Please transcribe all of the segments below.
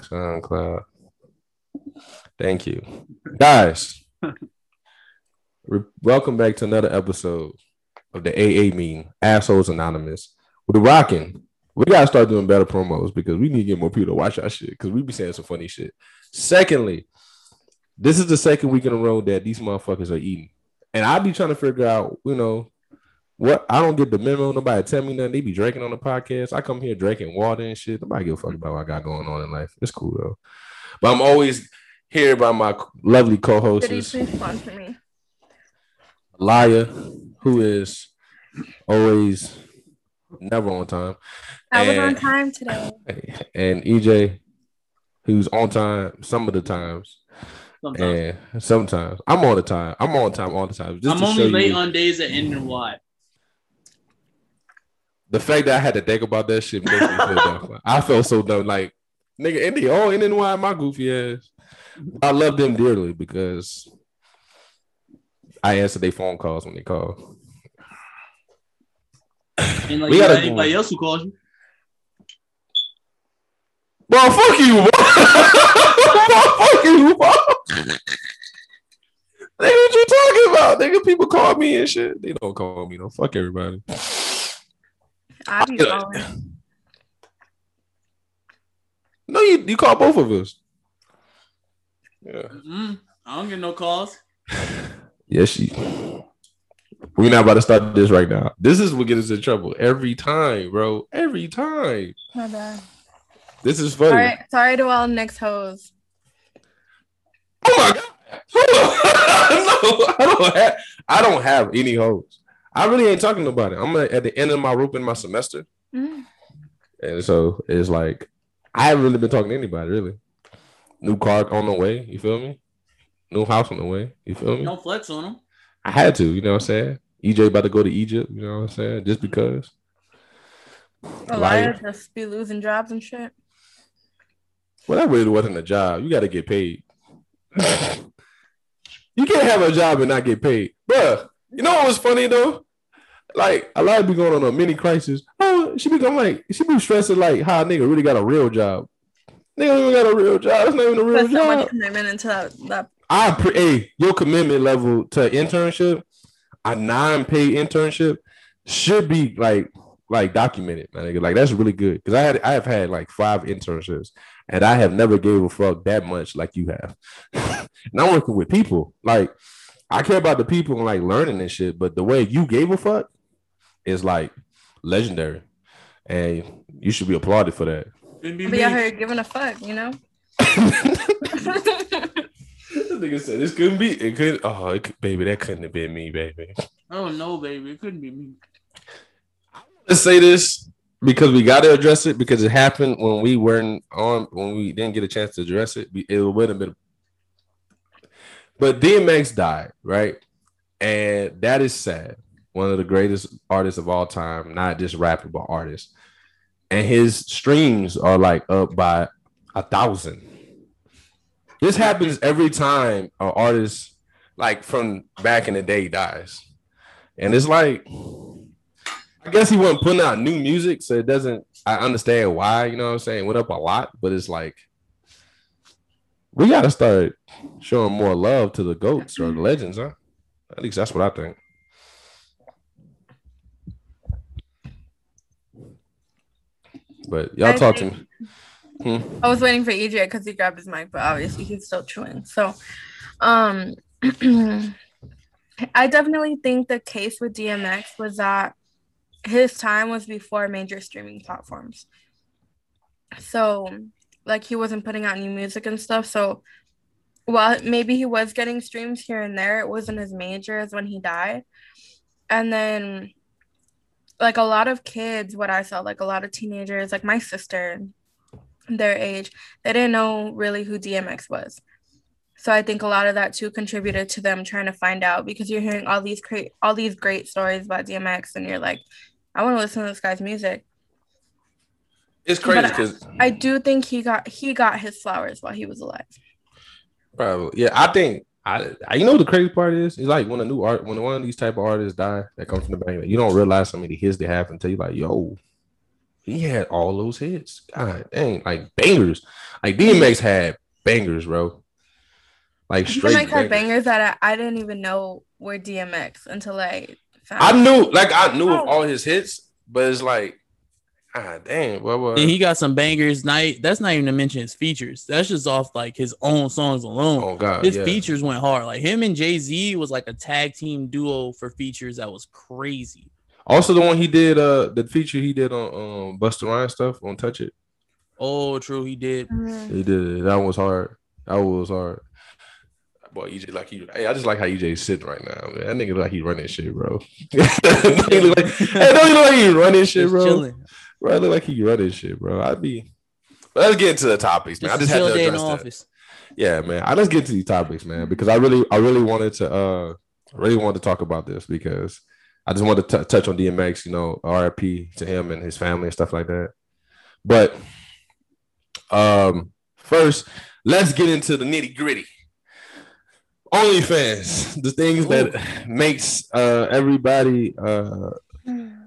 SoundCloud. Thank you, guys. Re- welcome back to another episode of the AA meeting, Assholes Anonymous. With the rocking, we gotta start doing better promos because we need to get more people to watch our shit because we be saying some funny shit. Secondly, this is the second week in a row that these motherfuckers are eating, and I be trying to figure out, you know, what I don't get the memo. Nobody tell me nothing. They be drinking on the podcast. I come here drinking water and shit. Nobody give a fuck about what I got going on in life. It's cool though. But I'm always here by my lovely co-host, Did he please sponsor me? Laya, who is always never on time, I was on time today. and EJ, who's on time some of the times, Sometimes. and sometimes I'm on the time. I'm on time all the time. Just I'm to only show late you on days that end in Y. the fact that I had to think about that shit makes me feel dumb. I felt so dumb. Like nigga, and they all in why oh, my goofy ass. I love them dearly because I answer their phone calls when they call. And like We gotta anybody else who calls you. Well, fuck you, bro. fuck you, bro. Nigga, what you talking about? Nigga, people call me and shit. They don't call me, though. Fuck everybody. I be feel it. calling. No, you, you call both of us. Yeah. Mm, I don't get no calls. Yes, she. We're not about to start this right now. This is what gets us in trouble every time, bro. Every time. My bad. This is funny. Sorry, sorry to all Nick's hoes. Oh my god. no, I don't have. I don't have any hoes. I really ain't talking about it. I'm at the end of my rope in my semester, Mm. and so it's like I haven't really been talking to anybody really. New car on the way. You feel me? New house on the way. You feel me? Don't flex on them. I had to. You know what I'm saying? EJ about to go to Egypt. You know what I'm saying? Just because. A Like- liar just be losing jobs and shit. Well, that really wasn't a job. You got to get paid. you can't have a job and not get paid, Bruh, You know what was funny though? Like a lot of be going on a mini crisis. Oh, she be going like she be stressing like how a nigga really got a real job. Nigga even got a real job. That's not even a real Put so job. much commitment into that. that I pre- hey, your commitment level to internship, a non-paid internship, should be like like documented, my nigga. Like that's really good because I had I have had like five internships and I have never gave a fuck that much like you have. and I'm working with people. Like I care about the people and like learning and shit, but the way you gave a fuck is like legendary, and you should be applauded for that. Couldn't be be out here giving a fuck, you know? This nigga said this couldn't be. It could. Oh, it could, baby, that couldn't have been me, baby. Oh no, baby, it couldn't be me. Let's say this because we got to address it because it happened when we weren't on when we didn't get a chance to address it. It would have been. But DMX died, right? And that is sad. One of the greatest artists of all time, not just rapper, but artist. And his streams are like up by a thousand. This happens every time an artist, like from back in the day, dies. And it's like, I guess he wasn't putting out new music, so it doesn't. I understand why, you know what I'm saying. Went up a lot, but it's like we gotta start showing more love to the goats or the legends, huh? At least that's what I think. But y'all I talk to me. Hmm? I was waiting for EJ because he grabbed his mic, but obviously he's still chewing. So, um, I definitely think the case with DMX was that his time was before major streaming platforms. So, like, he wasn't putting out new music and stuff. So, while maybe he was getting streams here and there, it wasn't as major as when he died. And then, like, a lot of kids, what I saw, like, a lot of teenagers, like my sister, their age, they didn't know really who DMX was. So I think a lot of that too contributed to them trying to find out because you're hearing all these great all these great stories about DMX and you're like, I want to listen to this guy's music. It's crazy because I do think he got he got his flowers while he was alive. Probably. Yeah, I think I, I you know the crazy part is? It's like when a new art when one of these type of artists die that comes from the bank, you don't realize how many hits they have until you like, yo, he had all those hits. God dang, like bangers. Like DMX had bangers, bro. Like straight DMX had bangers. bangers that I, I didn't even know were DMX until I found. I knew, like, I knew of Oh. all his hits, but it's like, ah, dang, well, well, And he got some bangers. Night. That's not even to mention his features. That's just off like his own songs alone. oh god, his yeah. features went hard. Like him and Jay Z was like a tag team duo for features that was crazy. Also, the one he did, uh, the feature he did on um Busta Rhymes stuff on Touch It. Oh, true, he did. Mhm. He did it. That one was hard. That was hard. Boy, EJ like he. Hey, I just like how EJ's sitting right now, man. That nigga look like he running shit, bro. He look like, hey, don't you look like he running shit, bro? chilling. Bro, I look like he running shit, bro. I'd be. Let's get into the topics, man. Just I just had to address the that. office. Yeah, man. I let's get to these topics, man, because I really, I really wanted to, uh, I really wanted to talk about this because I just wanted to t- touch on DMX, you know, RIP to him and his family and stuff like that. But, um, first, let's get into the nitty gritty. OnlyFans, the things that makes uh everybody uh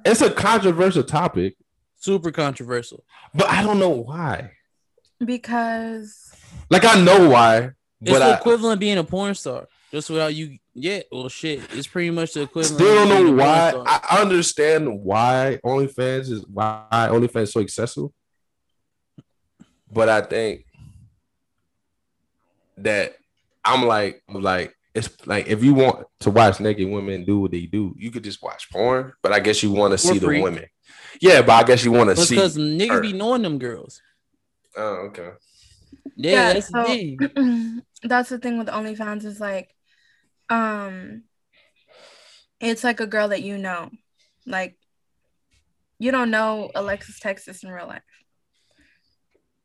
it's a controversial topic, Super controversial. but I don't know why. because Like I know why, It's but the I equivalent of being a porn star. Just without you, yeah. Well, shit. It's pretty much the equivalent. still don't know why. I I understand why OnlyFans is why OnlyFans is so accessible, but I think that I'm like like it's like if you want to watch naked women do what they do, you could just watch porn. But I guess you want to For see the free. women. Yeah, but I guess you want to see. because niggas her. be knowing them girls. Oh, okay. Yeah, Yeah, that's so- the thing. that's the thing with OnlyFans is like, um, it's like a girl that you know, like, you don't know Alexis Texas in real life,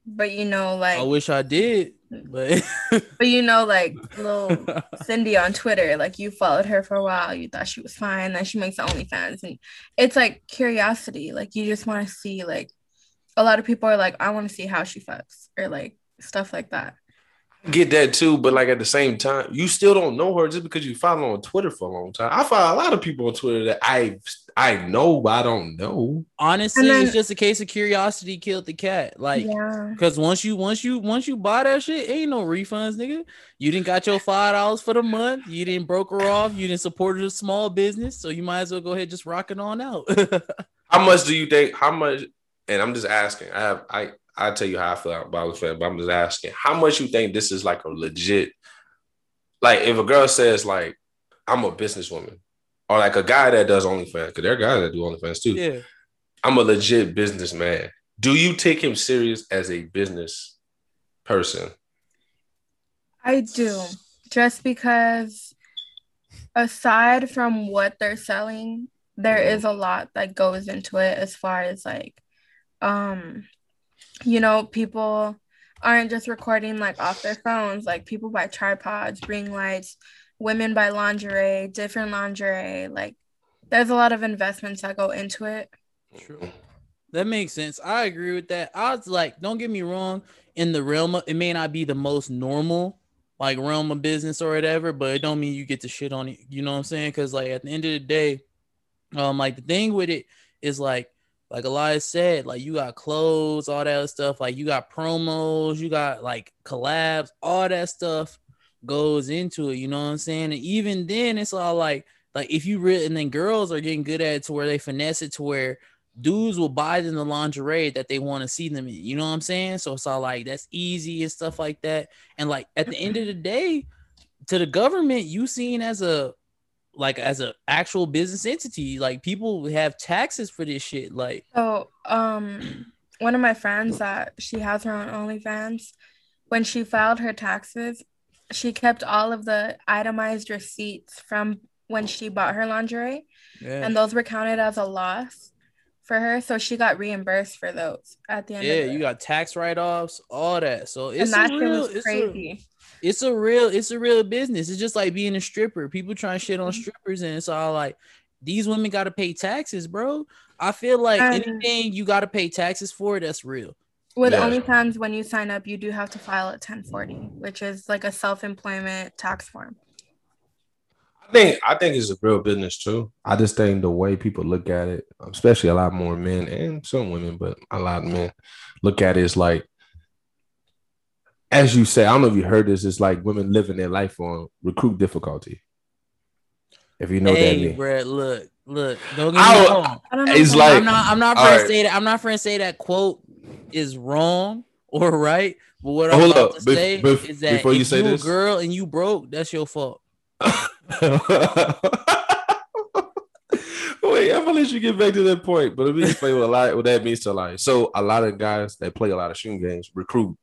but you know, like, I wish I did, but but you know, like little Cindy on Twitter, like you followed her for a while, you thought she was fine, then she makes the OnlyFans, and it's like curiosity, like you just want to see, like, a lot of people are like, I want to see how she fucks, or like stuff like that. get that too, but like at the same time, you still don't know her just because you follow on Twitter for a long time. I follow a lot of people on Twitter that I I know, but I don't know. honestly, then- it's just a case of curiosity killed the cat. Like, yeah. Cause once you once you once you buy that shit, ain't no refunds, nigga. You didn't got your five dollars for the month. You didn't broker off. You didn't support a small business, so you might as well go ahead and just rock it on out. How much do you think? How much? And I'm just asking. I have I I tell you how I feel about this fan, but I'm just asking. How much you think this is like a legit? Like if a girl says like I'm a businesswoman, or like a guy that does OnlyFans, because there are guys that do OnlyFans too. yeah, I'm a legit businessman. Do you take him serious as a business person? I do. Just because aside from what they're selling, there Mhm. is a lot that goes into it as far as like um you know, people aren't just recording like off their phones, like people buy tripods, ring lights, women buy lingerie, different lingerie, like there's a lot of investments that go into it. True. that makes sense. I agree with that. I was like, don't get me wrong. In the realm, of, it may not be the most normal like realm of business or whatever, but it don't mean you get to shit on it. You know what I'm saying? Because like at the end of the day, um, like the thing with it is like like Elias said, like you got clothes, all that stuff. Like you got promos, you got like collabs, all that stuff goes into it. You know what I'm saying? And even then, it's all like like if you really and then girls are getting good at it to where they finesse it to where dudes will buy them the lingerie that they want to see them in. You know what I'm saying? So it's all like that's easy and stuff like that. And like at the end of the day, to the government, you seen as a like as a actual business entity. Like people have taxes for this shit. Like So, um, one of my friends that she has her own OnlyFans, when she filed her taxes, she kept all of the itemized receipts from when she bought her lingerie, yeah, and those were counted as a loss for her. So she got reimbursed for those at the end. yeah, it. you got tax write-offs, all that. So and it's that a real, was it's a, crazy. it's a real it's a real business. It's just like being a stripper. People trying to shit on Mhm. strippers, and it's all like these women got to pay taxes, bro. I feel like Um, anything you got to pay taxes for, that's real. With Yeah. OnlyFans, when you sign up, you do have to file a 1040, which is like a self-employment tax form. I think I think it's a real business too. I just think the way people look at it, especially a lot more men and some women, but a lot of men look at it as like, as you say, I don't know if you heard this. It's like women living their life on recruit difficulty. If you know what that Hey, means. bro, look, look. Don't get me would- wrong. I don't know. It's like- I'm not. I'm not all to right. say that. I'm not trying to say that quote is wrong or right. But what I'm Hold about up, to bef- say bef- is that before you if say you this- a girl and you broke, that's your fault. Wait, I'm gonna let you get back to that point, but let me explain what a lot what that means to a lot. So a lot of guys that play a lot of shooting games recruit.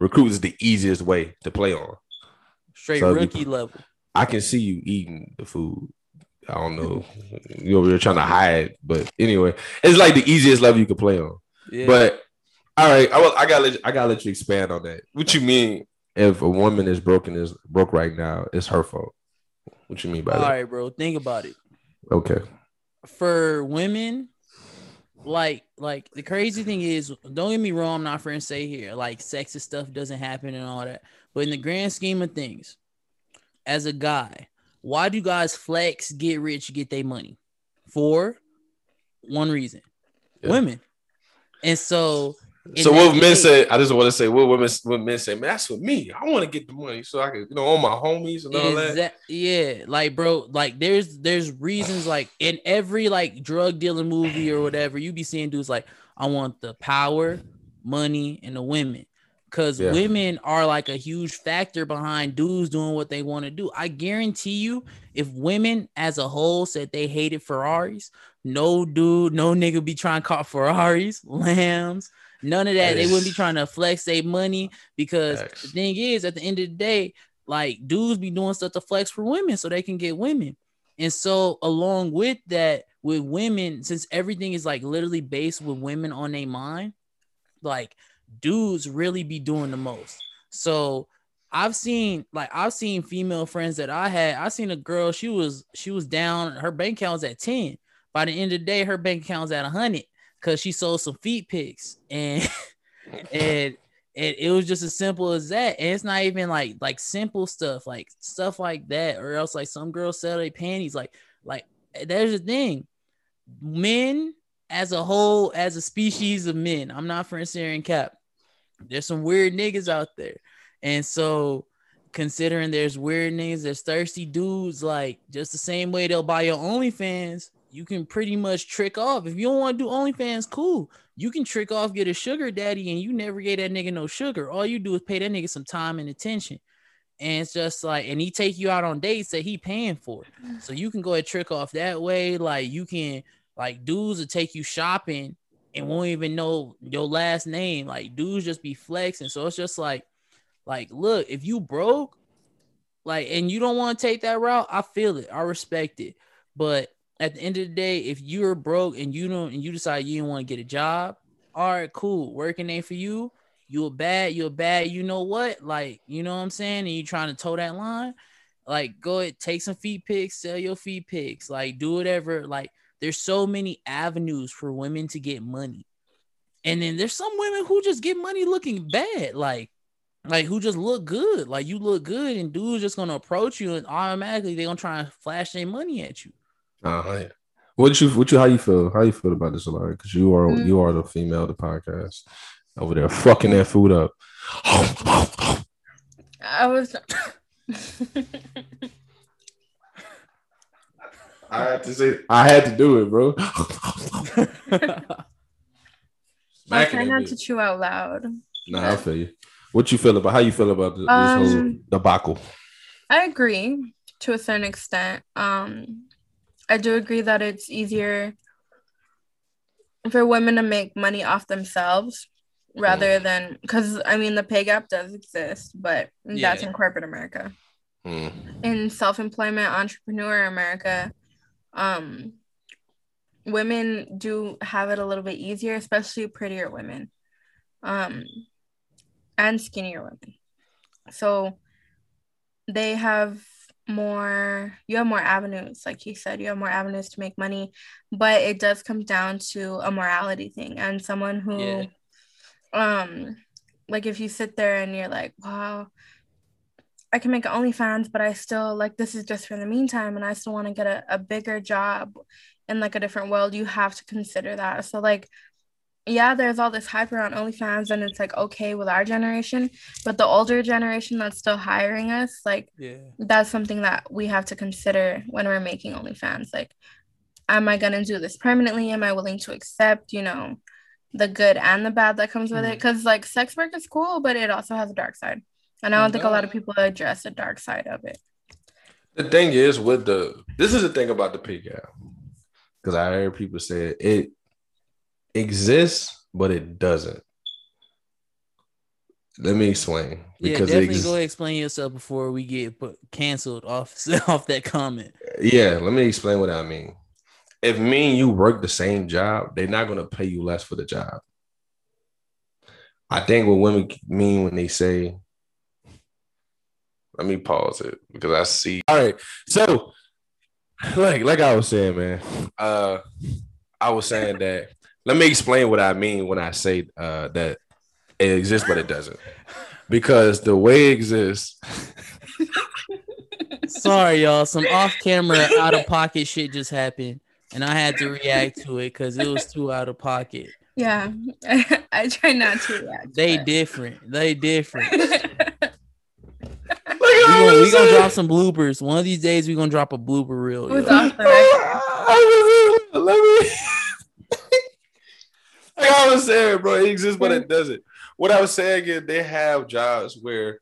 Recruit is the easiest way to play on. Straight So- rookie level. I can see you eating the food. I don't know. You over here trying to hide, but anyway, it's like the easiest level you can play on. Yeah. But all right, I, will, I gotta let you, I gotta let you expand on that. What you mean if a woman is broken is broke right now? It's her fault. What you mean by all that? right, bro. Think about it. Okay. for women, like like the crazy thing is, don't get me wrong, I'm not trying to say here like sexist stuff doesn't happen and all that, but in the grand scheme of things, as a guy, why do guys flex, get rich, get their money? For one reason, Yeah. women, and so. So what men case- say, I just want to say what women what men say, man, that's for me. I want to get the money so I can, you know, all my homies and all that. Exact- yeah, like bro, like there's there's reasons like in every like drug dealing movie or whatever, you be seeing dudes like I want the power, money, and the women. Cause Yeah. women are like a huge factor behind dudes doing what they want to do. I guarantee you, if women as a whole said they hated Ferraris, no dude, no nigga be trying to call Ferraris, lambs, none of that. They wouldn't be trying to flex their money because Facts. the thing is, at the end of the day, like dudes be doing stuff to flex for women so they can get women. And so along with that, with women, since everything is like literally based with women on their mind, like dudes really be doing the most. So I've seen like I've seen female friends that I had. I seen a girl, she was she was down, her bank account was at 10. By the end of the day, her bank account was at 100 because she sold some feet pics and and and it was just as simple as that. And it's not even like like simple stuff, like stuff like that, or else like some girls sell their panties. Like like there's a thing, men as a whole, as a species of men. I'm not for and cap. There's some weird niggas out there, and so considering there's weird niggas, there's thirsty dudes. Like just the same way they'll buy your OnlyFans. You can pretty much trick off. If you don't want to do OnlyFans, cool you can trick off, get a sugar daddy, and you never gave that nigga no sugar. All you do is pay that nigga some time and attention. And it's just like, and he take you out on dates that he paying for. So you can go and trick off that way. Like you can, like dudes will take you shopping and won't even know your last name. Like dudes just be flexing. So it's just like, like, look, if you broke, like, and you don't want to take that route, I feel it. I respect it. But at the end of the day, if you're broke and you don't and you decide you don't want to get a job, all right, cool. Working ain't for you. You're bad, you're bad. You know what? Like, you know what I'm saying? And you trying to toe that line, like go ahead, take some feet pics, sell your feet pics, like do whatever. Like, there's so many avenues for women to get money. And then there's some women who just get money looking bad, like like who just look good. Like you look good, and dudes just gonna approach you and automatically they're gonna try and flash their money at you. Uh-huh. What you what you how you feel? How you feel about this, Alana? Because you are Mm. you are the female of the podcast over there fucking that food up. I was. I had to say I had to do it, bro. I try not to chew out loud. Nah, I feel you. What you feel about how you feel about this, this whole Um, debacle? I agree to a certain extent. Um, I do agree that it's easier for women to make money off themselves rather than because I mean the pay gap does exist, but that's in corporate America. Mm. In self-employment entrepreneur America, um, women do have it a little bit easier, especially prettier women, um, and skinnier women. So they have more you have more avenues like you said you have more avenues to make money but it does come down to a morality thing and someone who Yeah. um like if you sit there and you're like wow I can make OnlyFans, but I still like this is just for the meantime, and I still want to get a, a bigger job in like a different world. You have to consider that. So like, yeah, there's all this hype around OnlyFans, and it's like okay with our generation, but the older generation that's still hiring us, like, Yeah. that's something that we have to consider when we're making OnlyFans. Like, am I gonna do this permanently? Am I willing to accept, you know, the good and the bad that comes with it? Mhm. Because like sex work is cool, but it also has a dark side. And I don't think a lot of people address the dark side of it. The thing is with the this is the thing about the pig gap. Because I hear people say it exists, but it doesn't. Let me explain. Yeah, Because it definitely ex- go explain yourself before we get put, canceled off off that comment. yeah, let me explain what I mean. If me and you work the same job, they're not gonna pay you less for the job. I think what women mean when they say, let me pause it because I see. All right, so like like I was saying, man, uh, I was saying that. Let me explain what I mean when I say uh, that it exists, but it doesn't. Because the way it exists, Sorry, y'all. Some off camera, out of pocket shit just happened, and I had to react to it because it was too out of pocket. Yeah, I try not to react. They but- different. They different. We I gonna, we gonna drop some bloopers. One of these days, we're gonna drop a blooper reel. It was yo. off the record. Like I was saying, bro, it exists, but it doesn't. What I was saying is they have jobs where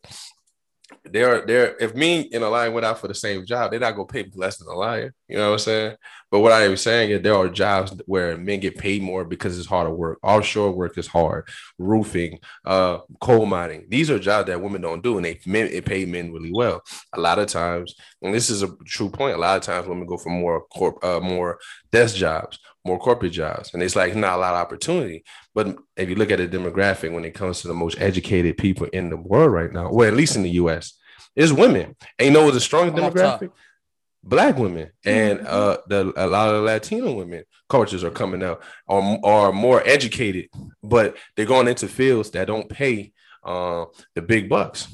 they're they're if me and a lion went out for the same job, they're not gonna pay less than a lion. You know what I'm saying? But what I am saying is there are jobs where men get paid more because it's harder work. Offshore work is hard. Roofing, uh, coal mining. These are jobs that women don't do, and they men it pay men really well. A lot of times, and this is a true point. A lot of times, women go for more corp, uh, more desk jobs, more corporate jobs, and it's like not a lot of opportunity. But if you look at the demographic, when it comes to the most educated people in the world right now, or at least in the U.S., is women. And you know what's the strongest demographic? Black women and Mhm. uh, the a lot of Latino women cultures are coming out are, are more educated, but they're going into fields that don't pay uh, the big bucks.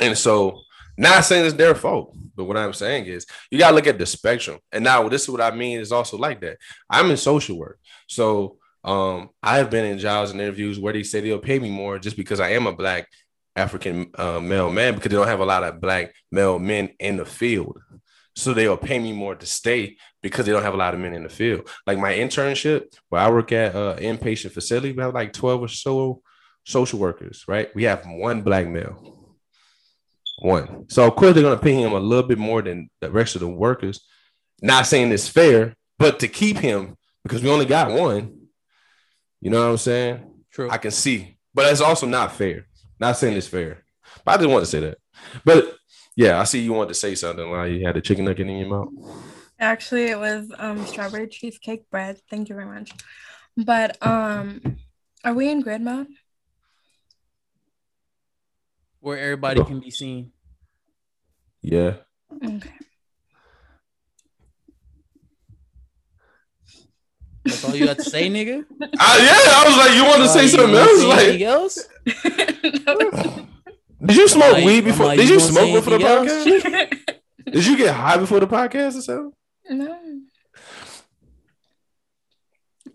And so, not saying it's their fault, but what I'm saying is you got to look at the spectrum. And now, this is what I mean is also like that. I'm in social work, so um, I've been in jobs and interviews where they say they'll pay me more just because I am a black African uh, male man because they don't have a lot of black male men in the field. So they'll pay me more to stay because they don't have a lot of men in the field. Like my internship, where I work at uh inpatient facility, we have like 12 or so social workers, right? We have one black male. One. So of course they're gonna pay him a little bit more than the rest of the workers. Not saying it's fair, but to keep him because we only got one. You know what I'm saying? True. I can see, but it's also not fair. Not saying it's fair, but I just want to say that. But yeah, I see you wanted to say something. Like you had a chicken nugget in your mouth. Actually, it was um strawberry cheesecake bread. Thank you very much. But um, are we in grid mode? Where everybody can be seen. Yeah. Okay. That's all you got to say, nigga. I, yeah, I was like, you want to say you something else? say Like, else? did you smoke Like, weed before? like, did you you smoke before the anything podcast? Did you get high before the podcast or something? no.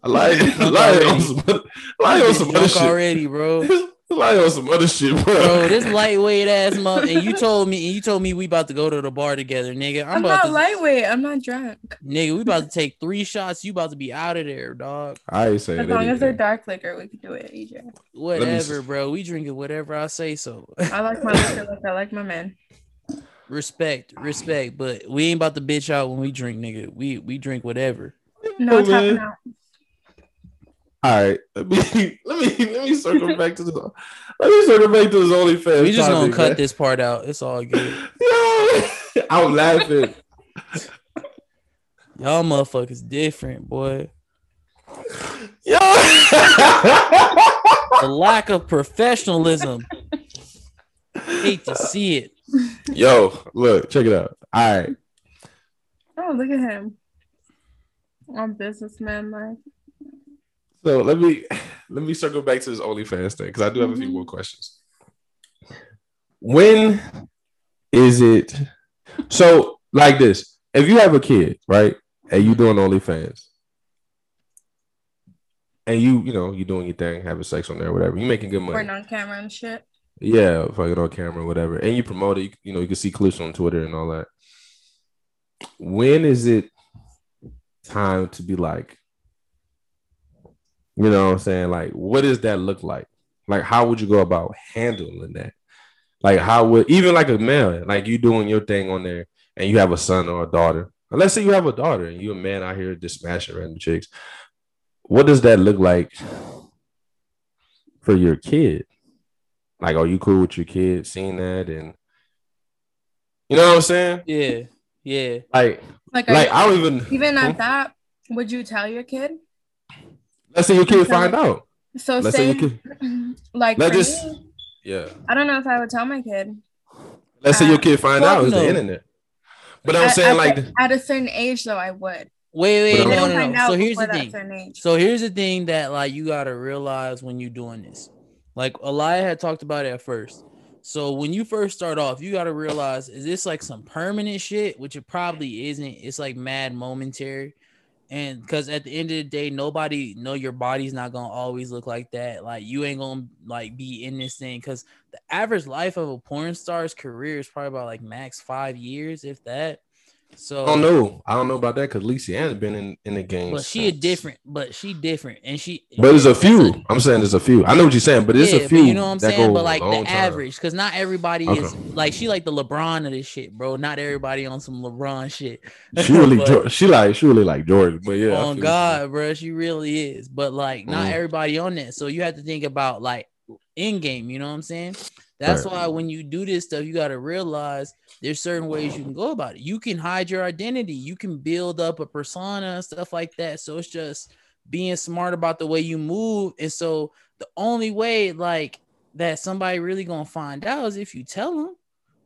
I like, I Drunk like on already. some, other- I like on some been other shit. already, bro. I like on some other shit, bro. Bro, this lightweight ass mother, and you told me, and you told me we about to go to the bar together, nigga. I'm, I'm about not to, lightweight. I'm not drunk. nigga. We about to take three shots. You about to be out of there, dog. I ain't saying As long as they're dark liquor, we can do it, EJ. Whatever, bro. We drinking whatever I say. So I like my liquor like I like my men. respect, respect. But we ain't about to bitch out when we drink, nigga. We we drink whatever. No Oh, man. tapping out. All right, let me let me let me circle back to this. Let me circle back to this OnlyFans. We just gonna cut man. this part out. It's all good. Yo, I'm laughing. Y'all motherfuckers different, boy. Yo. The lack of professionalism. Hate to see it. Yo, look, check it out. All right. Oh, look at him. I'm businessman like. So let me let me circle back to this OnlyFans thing because I do have a few Mhm. more questions. When is it so like this? If you have a kid, right, and you doing OnlyFans, and you you know you doing your thing, having sex on there, whatever, you making good money. We're on camera and shit. Yeah, fucking on camera, whatever, and you promote it. You, you know, you can see clips on Twitter and all that. When is it time to be like, you know, what I'm saying, like, what does that look like? Like, how would you go about handling that? Like, how would even like a man, like you doing your thing on there, and you have a son or a daughter. And let's say you have a daughter and you a man out here just smashing random chicks. What does that look like for your kid? Like, are you cool with your kid seeing that? And you know what I'm saying? Yeah, yeah. Like, Like, like are I don't even. even Hmm? at that, would you tell your kid? Let's say your kid find out. So Let's say say, your kid. like, Let for this- me, Yeah. I don't know if I would tell my kid. Let's say Uh, your kid find fuck out it's no. the internet. But I'm At- saying at, like, the- at a certain age, though, I would. Wait, But wait, I'm- no, no, no. So here's the thing. So here's the thing that like you gotta realize when you're doing this. Like Elia had talked about it at first. So when you first start off, you gotta realize is this like some permanent shit, which it probably isn't. It's like mad momentary. And because at the end of the day, nobody know your body's not gonna always look like that. Like you ain't gonna like be in this thing. Cause the average life of a porn star's career is probably about like max five years, if that. So I don't know. I don't know about that because Lisa Ann's been in, in the game. but she since- different, but she different, and she. But there's a few. I'm saying there's a few. I know what you're saying, but there's yeah, a few. You know what I'm saying? But like the average, because not everybody is like she like the LeBron of this shit, bro. Not everybody on some LeBron shit. She really, But- she like, she really like Jordan. But yeah, oh God, bro, she really is. But like, not Mhm. everybody on that. So you have to think about like in game. You know what I'm saying? That's Right. why when you do this stuff, you got to realize there's certain ways you can go about it. You can hide your identity. You can build up a persona and stuff like that. So it's just being smart about the way you move. And so the only way like that somebody really gonna find out is if you tell them.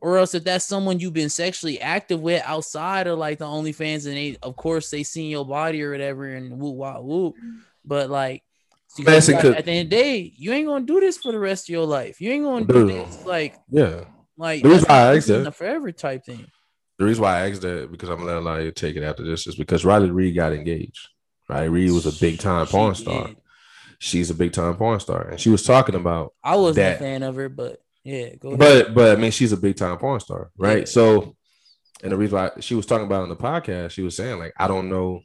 Or else if that's someone you've been sexually active with outside of like the OnlyFans and they of course they seen your body or whatever and whoop wop whoop. Mm-hmm. But like because Listen, you 'cause- got- at the end of the day, you ain't gonna do this for the rest of your life. You ain't gonna Dude. do this like Yeah. like The reason why I asked that- forever type thing. The reason why I asked that because I'm gonna allow you to take it after this is because Riley Reid got engaged. Riley Reid was a big time porn did. star. She's a big time porn star, and she was talking about. I wasn't that. a fan of her, but yeah, go ahead. But but I mean, she's a big time porn star, right? Yeah. So, and the reason why she was talking about on the podcast, she was saying like, I don't know,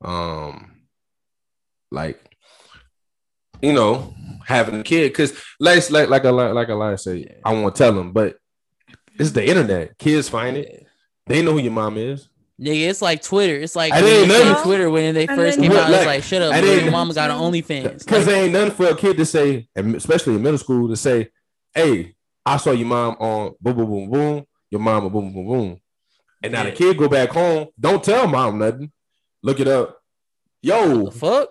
um, like, you know, having a kid because like like like a like a lie say, Yeah. I won't tell them, but it's the internet. Kids find it. They know who your mom is. Nigga, it's like Twitter. It's like I didn't they know. Twitter when they first came out. Like, It's like, shut up, I didn't- Your mama got an OnlyFans. Because Like, there ain't nothing for a kid to say, and especially in middle school, to say, "Hey, I saw your mom on boom, boom, boom, boom. Your mama boom, boom, boom." And now the kid go back home. Don't tell mom nothing. Look it up. Yo, the fuck?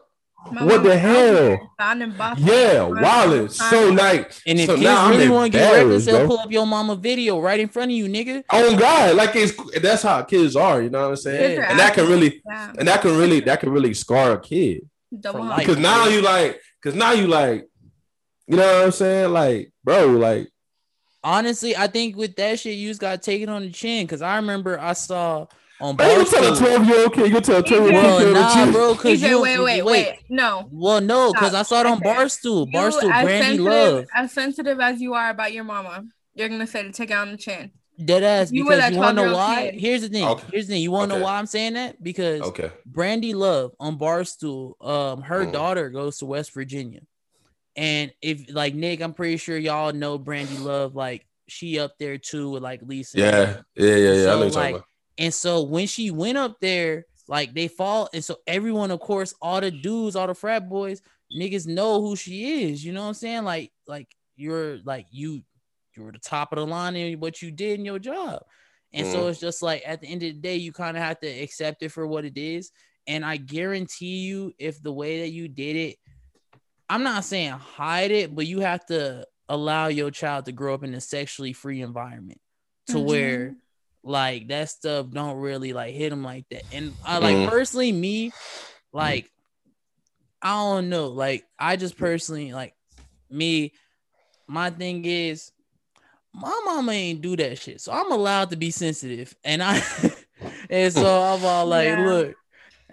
My what the hell? there, found in Boston. yeah, Wallace. So like, And if so kids now really want to get reckless, they'll pull up your mama video right in front of you, nigga. Oh God, like it's that's how kids are. You know what I'm saying? Kids And that can really, Yeah. and that can really, that can really scar a kid. Double For hop. life. because now you like, because now you like, you know what I'm saying? Like, bro, like, Honestly, I think with that shit, you just got taken on the chin. Cause I remember I saw on man, you tell a 12 year old kid, you tell a twelve year old kid, nah, to bro. Cause TJ, you wait, wait, wait, No. Well, no, because I saw it on Okay. Barstool. You, Barstool, Brandy Love. As sensitive as you are about your mama, you're gonna say to take it on the chin. Dead ass. You Because that you want to know why? kid. Here's the thing. Okay. Here's the thing. You want to Okay. know why I'm saying that? Because Okay. Brandy Love on Barstool, um, her Mm. daughter goes to West Virginia. And if like Nick, I'm pretty sure y'all know Brandy Love, like she up there too with like Lisa. Yeah. Yeah. Yeah. Yeah. I know So, what you're talking like, about. And so when she went up there, like they fall, and so everyone, of course, all the dudes, all the frat boys, niggas know who she is. You know what I'm saying? Like, like you're like you, you're the top of the line in what you did in your job. And so Mhm. it's just like at the end of the day, you kind of have to accept it for what it is. And I guarantee you, if the way that you did it, I'm not saying hide it, but you have to allow your child to grow up in a sexually free environment to Mhm. where like that stuff don't really like hit them like that. And I like Mhm. personally me, like I don't know, like I just personally like me. My thing is, my mama ain't do that shit. So I'm allowed to be sensitive. And I and so I'm all like, Yeah. look.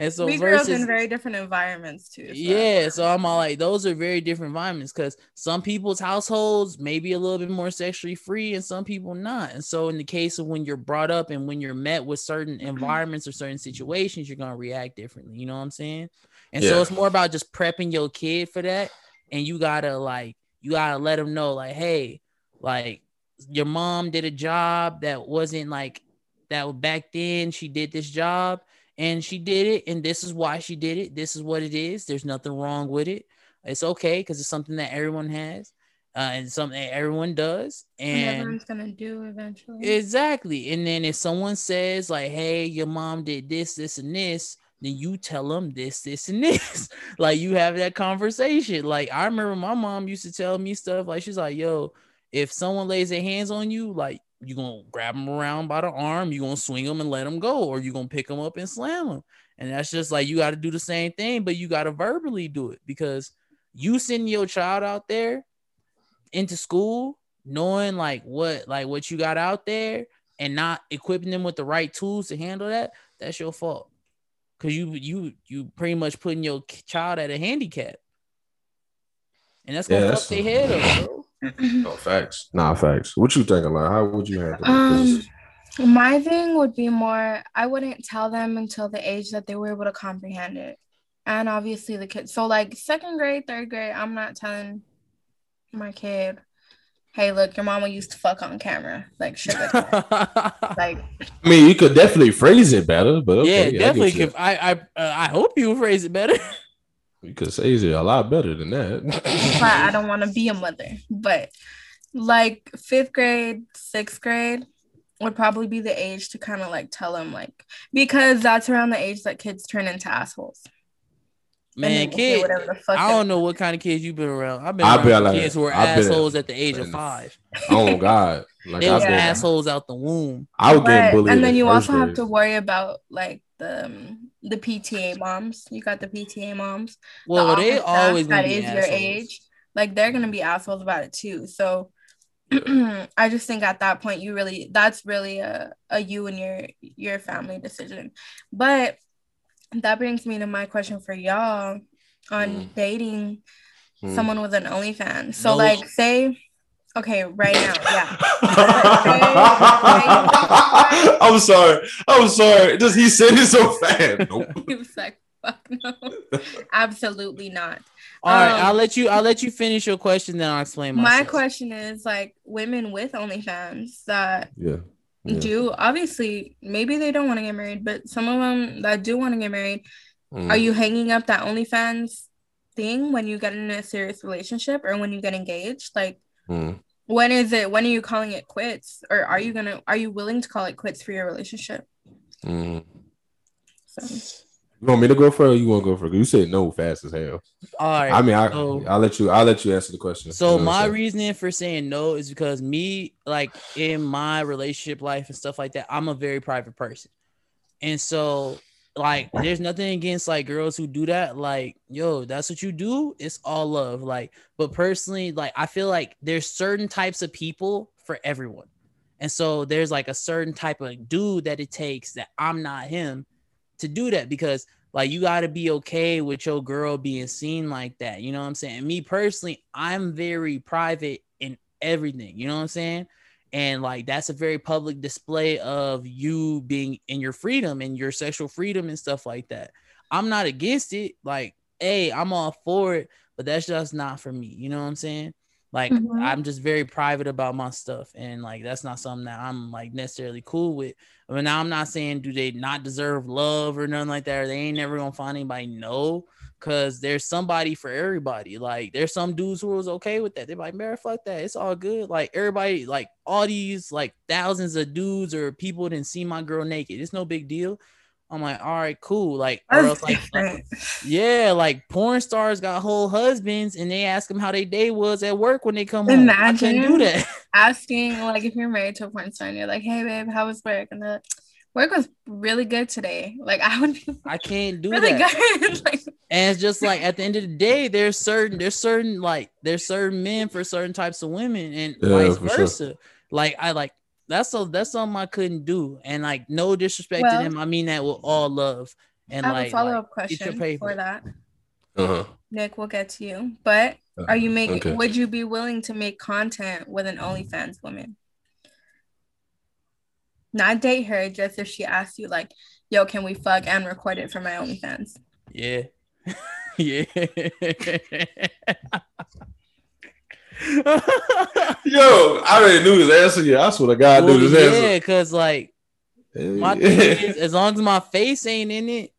And so we grew up in very different environments too. so yeah, so I'm all like, those are very different environments because some people's households may be a little bit more sexually free and some people not. And so, in the case of when you're brought up and when you're met with certain environments or certain situations, you're gonna react differently. You know what I'm saying? And so, it's more about just prepping your kid for that. And you gotta like, you gotta let them know, like, hey, like your mom did a job that wasn't like that back then. She did this job and she did it and this is why she did it. This is what it is. There's nothing wrong with it. It's okay because it's something that everyone has uh, and something that everyone does And and everyone's gonna do eventually. exactly. And then if someone says like hey your mom did this this and this then you tell them this this and this. Like you have that conversation. Like i remember my mom used to tell me stuff like she's like yo if someone lays their hands on you like you gonna grab them around by the arm you gonna swing them and let them go or you gonna pick them up and slam them and that's just like you got to do the same thing but you got to verbally do it because you send your child out there into school knowing like what like what you got out there and not equipping them with the right tools to handle that that's your fault. Because you you you pretty much putting your child at a handicap. And that's gonna Yeah, fuck their head up bro No facts. Nah, facts. What you thinking? Like, how would you handle it? Um, 'Cause- my thing would be more. I wouldn't tell them until the age that they were able to comprehend it, and obviously the kids. So like second grade, third grade, I'm not telling my kid, "Hey, look, your mama used to fuck on camera." Like shit like that. Like I mean, you could definitely phrase it better, but okay, yeah definitely you. could, i i uh, i hope you phrase it better You could say it a lot better than that. but I don't want to be a mother. But like fifth grade, sixth grade would probably be the age to kind of like tell them like because that's around the age that kids turn into assholes. And man they kid whatever the fuck i don't know what kind of kids you've been around i've been I've around been like- kids who were I've been- assholes at the age of been- five oh God, like they I've was been, assholes out the womb I was getting bullied. and then you first also have to worry about like the um, the PTA moms. You got the PTA moms. the well they always that is your age. Like they're gonna be assholes about it too. So I just think at that point you really that's really a, a you and your your family decision. But that brings me to my question for y'all on Mm. dating Mm. someone with an OnlyFans. So No. like say okay, right now, yeah. I'm sorry. I'm sorry. Just he said it so fast. Nope. He was like, fuck no. Absolutely not. All right, Um, I'll let you. I'll let you finish your question, then I'll explain My myself. question is like women with OnlyFans that Yeah. Yeah. do obviously maybe they don't want to get married, but some of them that do want to get married, Mm. are you hanging up that OnlyFans thing when you get in a serious relationship or when you get engaged? Like Mm. when is it when are you calling it quits? Or are you gonna are you willing to call it quits for your relationship? Mm. So You want me to go for it or you want to go for it? You said no fast as hell. All right. I mean, I, so- I'll let you. I'll let you answer the question. So You know my reasoning for saying no is because me, like in my relationship life and stuff like that, I'm a very private person, and so like there's nothing against like girls who do that. Like, yo, that's what you do. It's all love. Like, but personally, like I feel like there's certain types of people for everyone, and so there's like a certain type of dude that it takes that I'm not him to do that because like you got to be okay with your girl being seen like that you know what i'm saying me personally i'm very private in everything you know what i'm saying and like that's a very public display of you being in your freedom and your sexual freedom and stuff like that i'm not against it like hey i'm all for it but that's just not for me you know what i'm saying like Mhm. i'm just very private about my stuff and like that's not something that i'm like necessarily cool with I mean, now I'm not saying do they not deserve love or nothing like that, or they ain't never gonna find anybody. No, because there's somebody for everybody. Like there's some dudes who was okay with that. They're like, man, fuck that. It's all good. Like everybody, like all these like thousands of dudes or people didn't see my girl naked. It's no big deal. I'm like, all right, cool. Like, or else like uh, different. yeah, like porn stars got whole husbands and they ask them how their day was at work when they come home. I couldn't do that. asking like if you're married to a porn star and you're like, hey babe, how was work? And the work was really good today. Like I would be I can't do really that. good. like And it's just like at the end of the day, there's certain there's certain like there's certain men for certain types of women and Yeah, vice for sure. versa. Like I like that's so that's something I couldn't do. And like no disrespect Well- to him. I mean that with all love. And I have like, a follow up like, get your question paper. for that. Uh-huh. Nick, we'll get to you. But are you making? Okay. Would you be willing to make content with an OnlyFans woman? Not date her, just if she asks you, like, "Yo, can we fuck and record it for my OnlyFans?" Yeah. yeah. Yo, I already knew his answer. Yeah, I swear to God, I knew his yeah, because like my thing is, as long as my face ain't in it,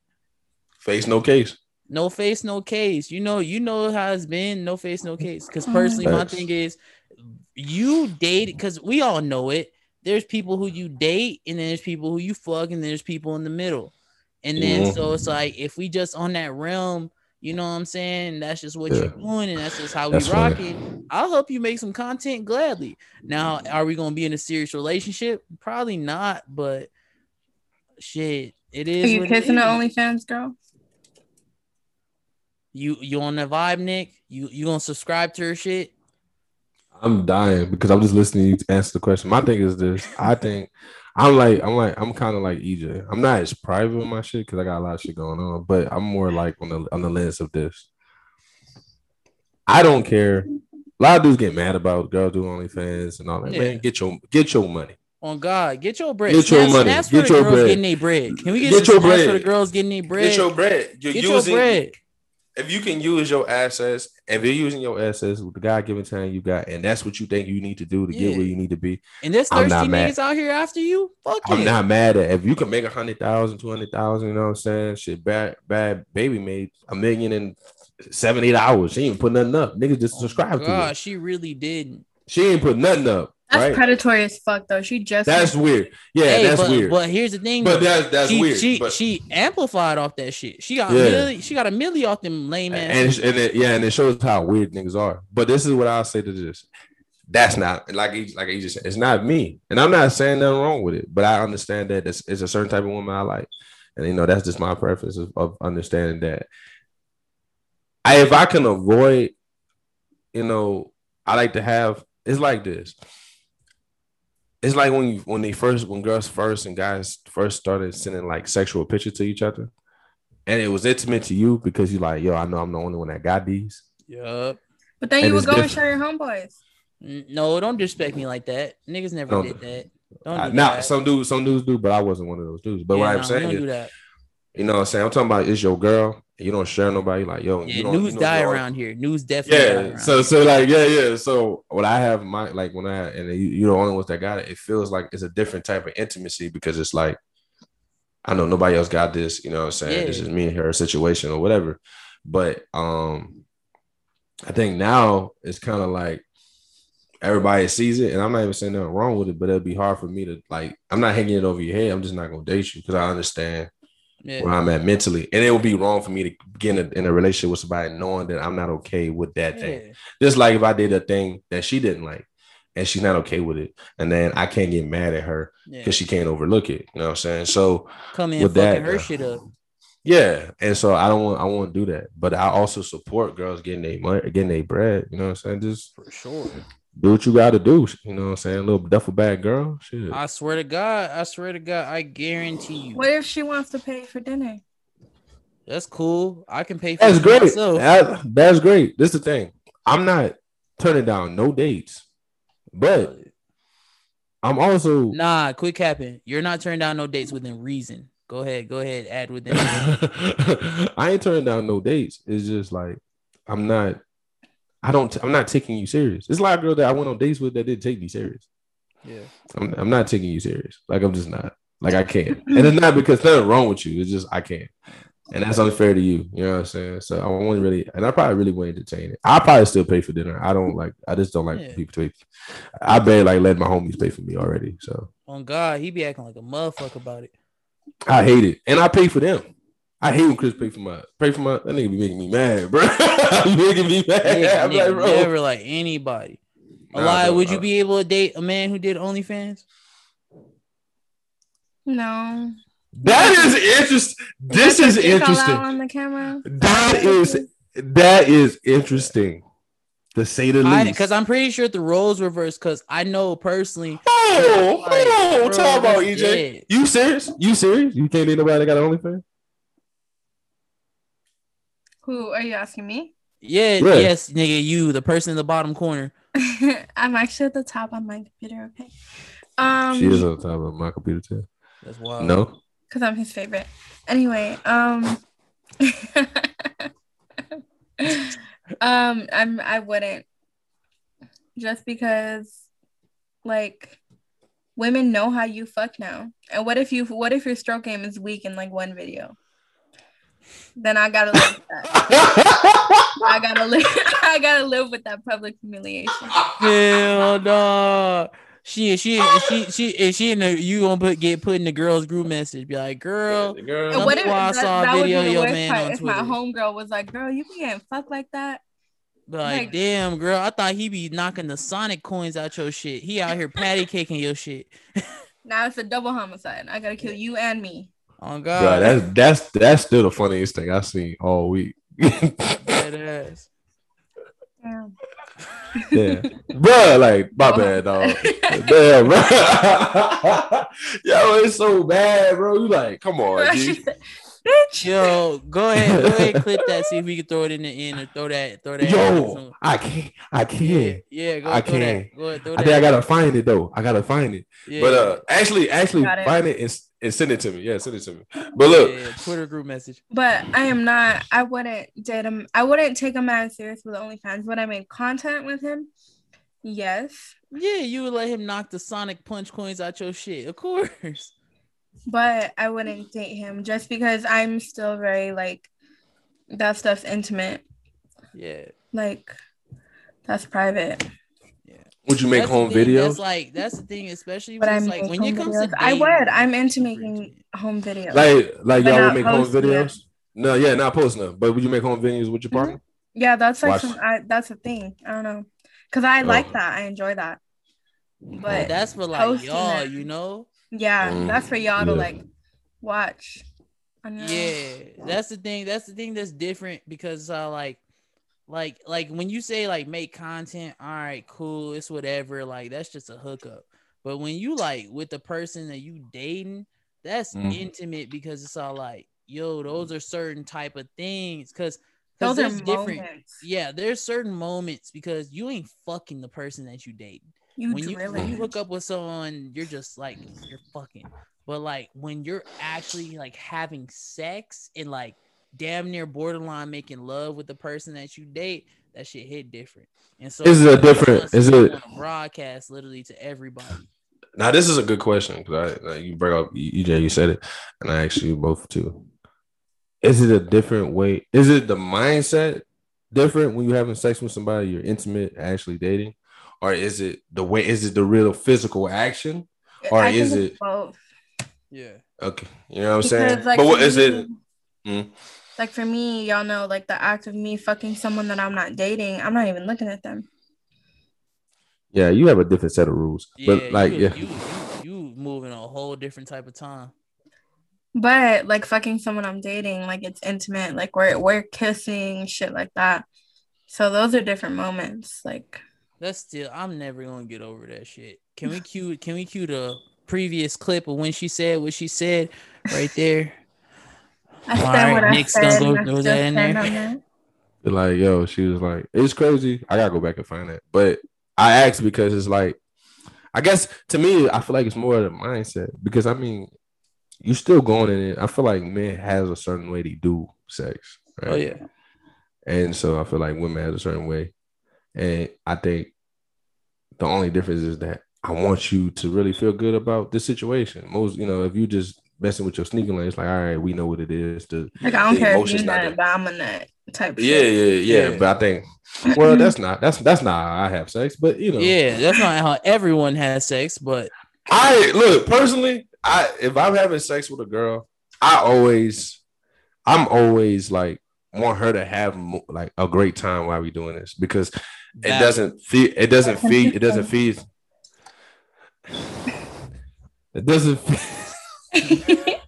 Face no case. no face, no case. You know, you know how it's been, no face, no case. Because oh personally, my thing is you date because we all know it. There's people who you date, and then there's people who you fuck, and there's people in the middle. And then so it's like if we just on that realm, you know what I'm saying? That's just what Yeah. you're doing, and that's just how That's we funny. rocking. I'll help you make some content gladly. Now, are we gonna be in a serious relationship? Probably not, but shit, it is. Are you kissing the is. OnlyFans girl? You you on the vibe, Nick? You you gonna subscribe to her shit? I'm dying because I'm just listening to you answer the question. My thing is this. I think I'm like I'm like I'm kind of like EJ. I'm not as private with my shit because I got a lot of shit going on, but I'm more like on the on the lens of this. I don't care. A lot of dudes get mad about girls doing OnlyFans and all that. Yeah. Man, get your get your money. On God, get your bread. Get your Snaps- money. snaps for Get the your girls bread. getting their bread. Can we get, Get your snaps for bread. the girls getting their bread? Get your bread. You're Get your using bread. If you can use your assets, if you're using your assets with the God given time you got, and that's what you think you need to do to Yeah. get where you need to be, And there's thirsty not mad. out here after you. Fuck I'm it. not mad at if you can make a hundred thousand, two hundred thousand, you know what I'm saying? Shit, bad, Bhad Bhabie made a million in seven, eight hours. She ain't put nothing up. Niggas just subscribe to God, it. she really didn't. She ain't put nothing up. That's right? predatory as fuck, though. She just That's weird. Yeah, Hey, that's but, weird. But, But here's the thing. though. that's that's she, weird. She but, she amplified off that shit. She got Yeah. milli, she got a milli off them lame ass. and, it's- and it, yeah, and it shows how weird niggas are. But this is what I'll say to this. That's not like he, like he just said. It's not me, and I'm not saying nothing wrong with it. But I understand that it's, it's a certain type of woman I like, and you know that's just my preference of, of understanding that. I if I can avoid, you know, I like to have. It's like this. It's like when you, when they first when girls first and guys first started sending like sexual pictures to each other, and it was intimate to you because you like, yo, I know I'm the only one that got these. Yup. But then And you would it's go and show your homeboys. N- No, don't disrespect me like that. Niggas never No. did that. Don't Uh, do nah, that. some dudes, some dudes do, but I wasn't one of those dudes. But Yeah, what I'm we saying don't is, do that. you know what I'm saying? I'm talking about is your girl, and you don't share nobody, like, yo, Yeah, news you die around here. News definitely Yeah, so here. so like yeah, yeah. So when I have my like when I and you, you're the only ones that got it, it feels like it's a different type of intimacy because it's like I know nobody else got this, you know what I'm saying? This is me and her situation or whatever. But um I think now it's kind of like everybody sees it, and I'm not even saying nothing wrong with it, but it'll be hard for me to like I'm not hanging it over your head. I'm just not gonna date you because I understand Yeah. where I'm at mentally. And it would be wrong for me to get in a, in a relationship with somebody knowing that I'm not okay with that thing. Just like if I did a thing that she didn't like and she's not okay with it, and then I can't get mad at her Yeah. because she can't overlook it. You know what I'm saying? So Come in with that, her uh, shit up. yeah, and so I don't want I won't do that. But I also support girls getting their money, getting their bread. You know what I'm saying? Just For sure. Do what you got to do. You know what I'm saying? little duffel bag girl. Shit. I swear to God, I swear to God, I guarantee you. What if she wants to pay for dinner? That's cool. I can pay for That's great. myself. That- that's great. This is the thing. I'm not turning down no dates, but I'm also Nah, quick capping. You're not turning down no dates within reason. Go ahead. Go ahead. Add within. I ain't turning down no dates. It's just like I'm not. I don't. I'm not taking you serious. It's like a girl that I went on dates with that didn't take me serious. yeah. I'm, I'm not taking you serious. Like I'm just not. Like I can't. And it's not because nothing wrong with you. It's just I can't. And that's unfair to you. You know what I'm saying? So I won't really, and I probably really won't entertain it. I probably still pay for dinner. I don't like. I just don't like Yeah. people to pay. I barely like let my homies pay for me already. So On God, he be acting like a motherfucker about it. I hate it, and I pay for them. I hate when Chris pay for my pay for my. That nigga be making me mad, bro. making me mad. Nigga, I'm nigga like, bro. never like anybody. Nah, Alaya, would you I- be able to date a man who did OnlyFans? No. That is interesting. This is the dick all out interesting. on the camera. That is that is interesting. to say the least. Because I'm pretty sure the roles reversed. Because I know personally. Oh, Like, hold on, talk about EJ. dead. You serious? You serious? You can't date nobody that got an OnlyFans? Who are you asking me? Yeah, Yeah. yes, nigga, you, the person in the bottom corner. I'm actually at the top on my computer. Okay. Um, she is on top of my computer too. That's wild. No, because I'm his favorite. Anyway, um, um, I'm I wouldn't just because, like, women know how you fuck now. And what if you? What if your stroke game is weak in like one video? Then I gotta live with that. I gotta live. I gotta live with that public humiliation. Hell no. She she she she if she in the you gonna put get put in the girls group message. Be like, girl, And girl. what if Why I saw a that would be video of your man part on if my Twitter. homegirl was like, "Girl, you be getting fucked like that." be like, Like- damn, girl, I thought he be knocking the Sonic coins out your shit. He out here patty caking your shit. Now it's a double homicide. I gotta kill you and me. Oh Bro, god, that's that's that's still the funniest thing I've seen all week. that ass. Damn. yeah, bro, like my bad, dog. Damn, bro. Yo, it's so bad, bro. You like, come on, She G. said, Bitch. Yo, go ahead, go ahead, clip that. See if we can throw it in the end or throw that, throw that. Yo, I can't, I can't. yeah, go I ahead, throw can't. Go ahead, I think I gotta find it though. I gotta find it. yeah, But uh, actually, actually, Got it. find it and, and send it to me. Yeah, send it to me. But look, yeah, Twitter group message. But I am not. I wouldn't date him. I wouldn't take him as serious with OnlyFans. Would I make content with him? Yes, Yeah, you would let him knock the Sonic punch coins out your shit, of course. but I wouldn't date him just because I'm still very like that stuff's intimate. Yeah, Like that's private. Would you make That's home videos? That's like that's the thing, especially when I it's like when it home comes videos. to I would. I'm into making home videos. like, like But y'all would make home posting it. videos? No, yeah, not posting them. But would you make home videos with your Mhm. partner? yeah, that's like Watch- some. I, that's a thing. I don't know, cause I Oh. like that. I enjoy that. But But that's for like y'all, it. you know. yeah, Mm, that's for y'all to like watch. on your own. Yeah, that's the thing. That's the thing that's different because uh like like like when you say like make content, all right, cool, it's whatever, like that's just a hookup. But when you like with the person that you dating, that's Mhm. intimate because it's all like, yo, those are certain type of things. because Those are different moments. yeah, there's certain moments because you ain't fucking the person that you dating You when you when you hook up with someone, you're just like you're fucking. But like when you're actually like having sex and like damn near borderline making love with the person that you date, that shit hit different. And so Is it a different- is it- broadcast literally to everybody? Now this is a good question because I like, you bring up EJ, you said it, and I asked you both too. Is it a different way? Is it the mindset different when you're having sex with somebody you're intimate, actually dating, or is it the way? Is it the real physical action? Or I is it- both? Yeah. Okay, you know what I'm saying. Like, but what is it? Mm. Like for me, y'all know, like the act of me fucking someone that I'm not dating, I'm not even looking at them. Yeah, you have a different set of rules, Yeah, but like, you, yeah, you, you you moving a whole different type of time. But like fucking someone I'm dating, like it's intimate, like we're we're kissing, shit like that. So those are different moments. Like That's still I'm never gonna get over that shit. Can we cue can we cue the previous clip of when she said what she said right there? I said All right, what I said. gonna go and I throw still that in there. like yo, she was like, it's crazy. I gotta go back and find it, but I asked because it's like, I guess to me, I feel like it's more of the mindset because I mean, you're still going in it. I feel like men has a certain way they do sex, right? Oh yeah. And so I feel like women has a certain way, and I think the only difference is that I want you to really feel good about this situation. Most, you know, if you just messing with your sneaking lane, it's like, all right, we know what it is. To Like I don't the care if emotions you're not not, there. a nut type. yeah, shit. yeah, yeah, Yeah. But I think, well, that's not that's that's not how I have sex. But you know, Yeah, that's not how everyone has sex, but I look personally. I if I'm having sex with a girl, I always, I'm always like want her to have mo- like a great time while we doing this because it Valid. doesn't feed. It doesn't feed. It doesn't feed. It doesn't. Feed, it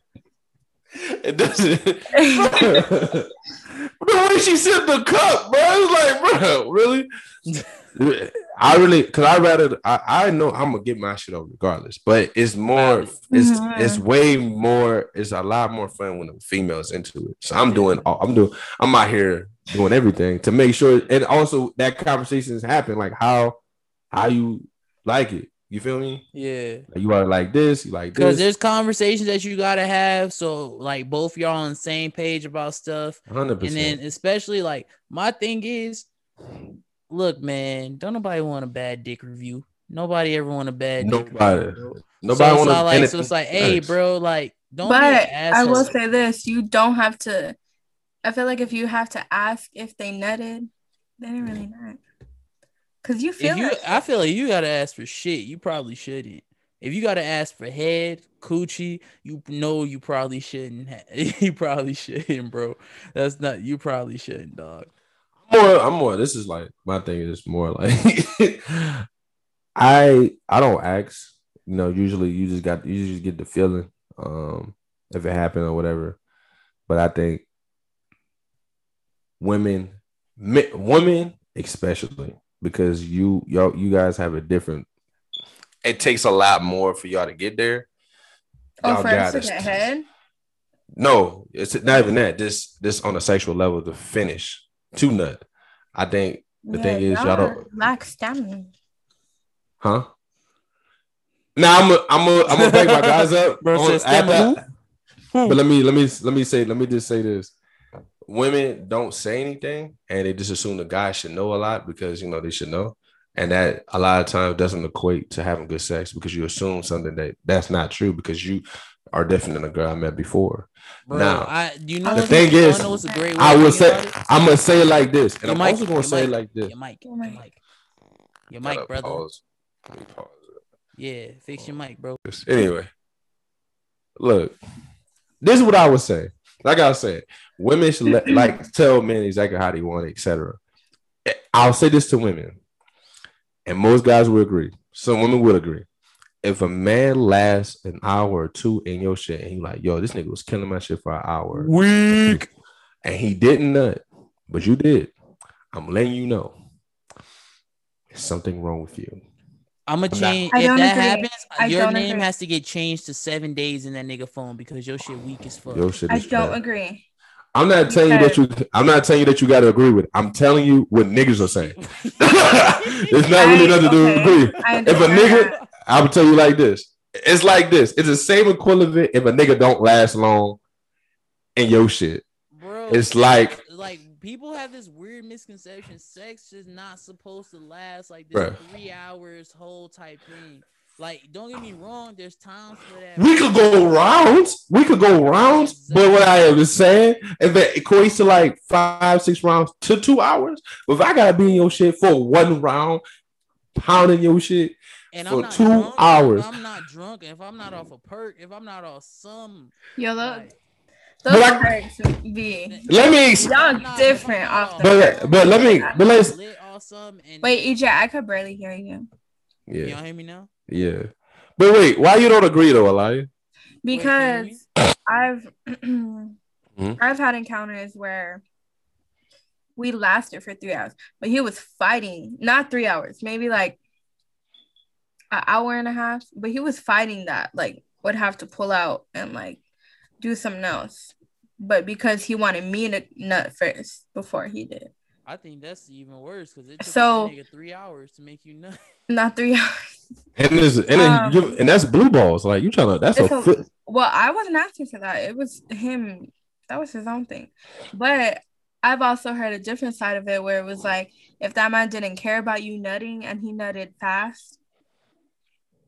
doesn't. the way she said the cup, bro. It's like, bro, really? I really, cause I rather, I, I know I'm gonna get my shit over regardless, but it's more, it's Mhm. it's way more, it's a lot more fun when the females into it. So I'm doing, all I'm doing, I'm out here doing everything to make sure, and also that conversations happen, like how, how you like it. You feel me? Yeah. Like you are like this, you like Because there's conversations that you gotta have, so like both y'all on the same page about stuff, 100%. and then especially like my thing is, look, man, don't nobody want a bad dick review. Nobody ever want a bad dick Nobody. review, bro. Nobody so want it's to. like so it's like, hey, bro, like don't be an But I will say this: you don't have to. I feel like if you have to ask if they nutted, they didn't really nut. Cause you feel if you, it. I feel like you gotta ask for shit. You probably shouldn't. If you gotta ask for head, coochie, you know you probably shouldn't. Ha- you probably shouldn't, bro. That's not. You probably shouldn't, dog. more I'm more this is like my thing is more like I I don't ask. You know, usually you just got you just get the feeling um if it happened or whatever. But I think women me, women especially because you y'all you guys have a different it takes a lot more for y'all to get there. oh, Y'all for us to gotta- get head. No, it's not even that. This this on a sexual level to finish to nut. I think The thing is, y'all don't- lack stamina. Huh? Now I'm a, I'm a, I'm gonna break my guys up. On- said stamina after- but let me let me let me say let me just say this: women don't say anything, and they just assume the guy should know a lot because you know they should know, and that a lot of times doesn't equate to having good sex because you assume something that that's not true because you are different than a girl I met before. Bro, Now, I you know the thing is, know what's a great way I will say? I'm gonna say it like this, and Your I'm mic, also gonna your say it like this. Your mic, Your your mic. mic, your mic, brother. pause. Let me pause. Yeah, fix your mic, bro. Anyway, look, this is what I would say. Like I said, women should let, like tell men exactly how they want it, etc. I'll say this to women, and most guys will agree. Some women will agree. If a man lasts an hour or two in your shit, and you like, yo, this nigga was killing my shit for an hour, Weak. and he didn't nut, but you did, I'm letting you know, there's something wrong with you. I'm gonna change. I If don't that agree. happens, I your name agree. has to get changed to seven days in that nigga phone because your shit weak as fuck. Your shit I don't trash. agree. I'm not telling you that you. I'm not telling you that you got to agree with. It. I'm telling you what niggas are saying. it's not really I- nothing to okay. agree. I If a nigga, that. I would tell you like this. It's like this. It's the same equivalent if a nigga don't last long in your shit. Bro, It's like, like people have this weird misconception. Sex is not supposed to last like this Bruh. three hours whole type thing. Like, don't get me wrong. There's times for that. we could go rounds. We could go rounds. But what I was saying, if it equates to like five, six rounds to two hours, but if I gotta be in your shit for one round, pounding your shit, and for I'm not two drunk, hours. If I'm not drunk, if I'm not off a perk, if I'm not off some, Yo, look, like, those But I- perks be. let me. Y'all I'm not- if I'm different off off the But but let me. But let's. lit and Wait, EJ, I could barely hear you Yeah. y'all hear me now? Yeah. But wait, why you don't agree though, Alaya? Wait, because I've Mm-hmm. I've had encounters where we lasted for three hours, but he was fighting not three hours, maybe like an hour and a half, but he was fighting that like would have to pull out and like do something else, but because he wanted me to nut first before he did, I think that's even worse because it took So- that nigga three hours to make you nut. not three hours. And this and then Um, you, and that's blue balls. Like you trying to that's a, a- fit. Well, I wasn't asking for that. It was him. That was his own thing. But I've also heard a different side of it where it was like, if that man didn't care about you nutting and he nutted fast,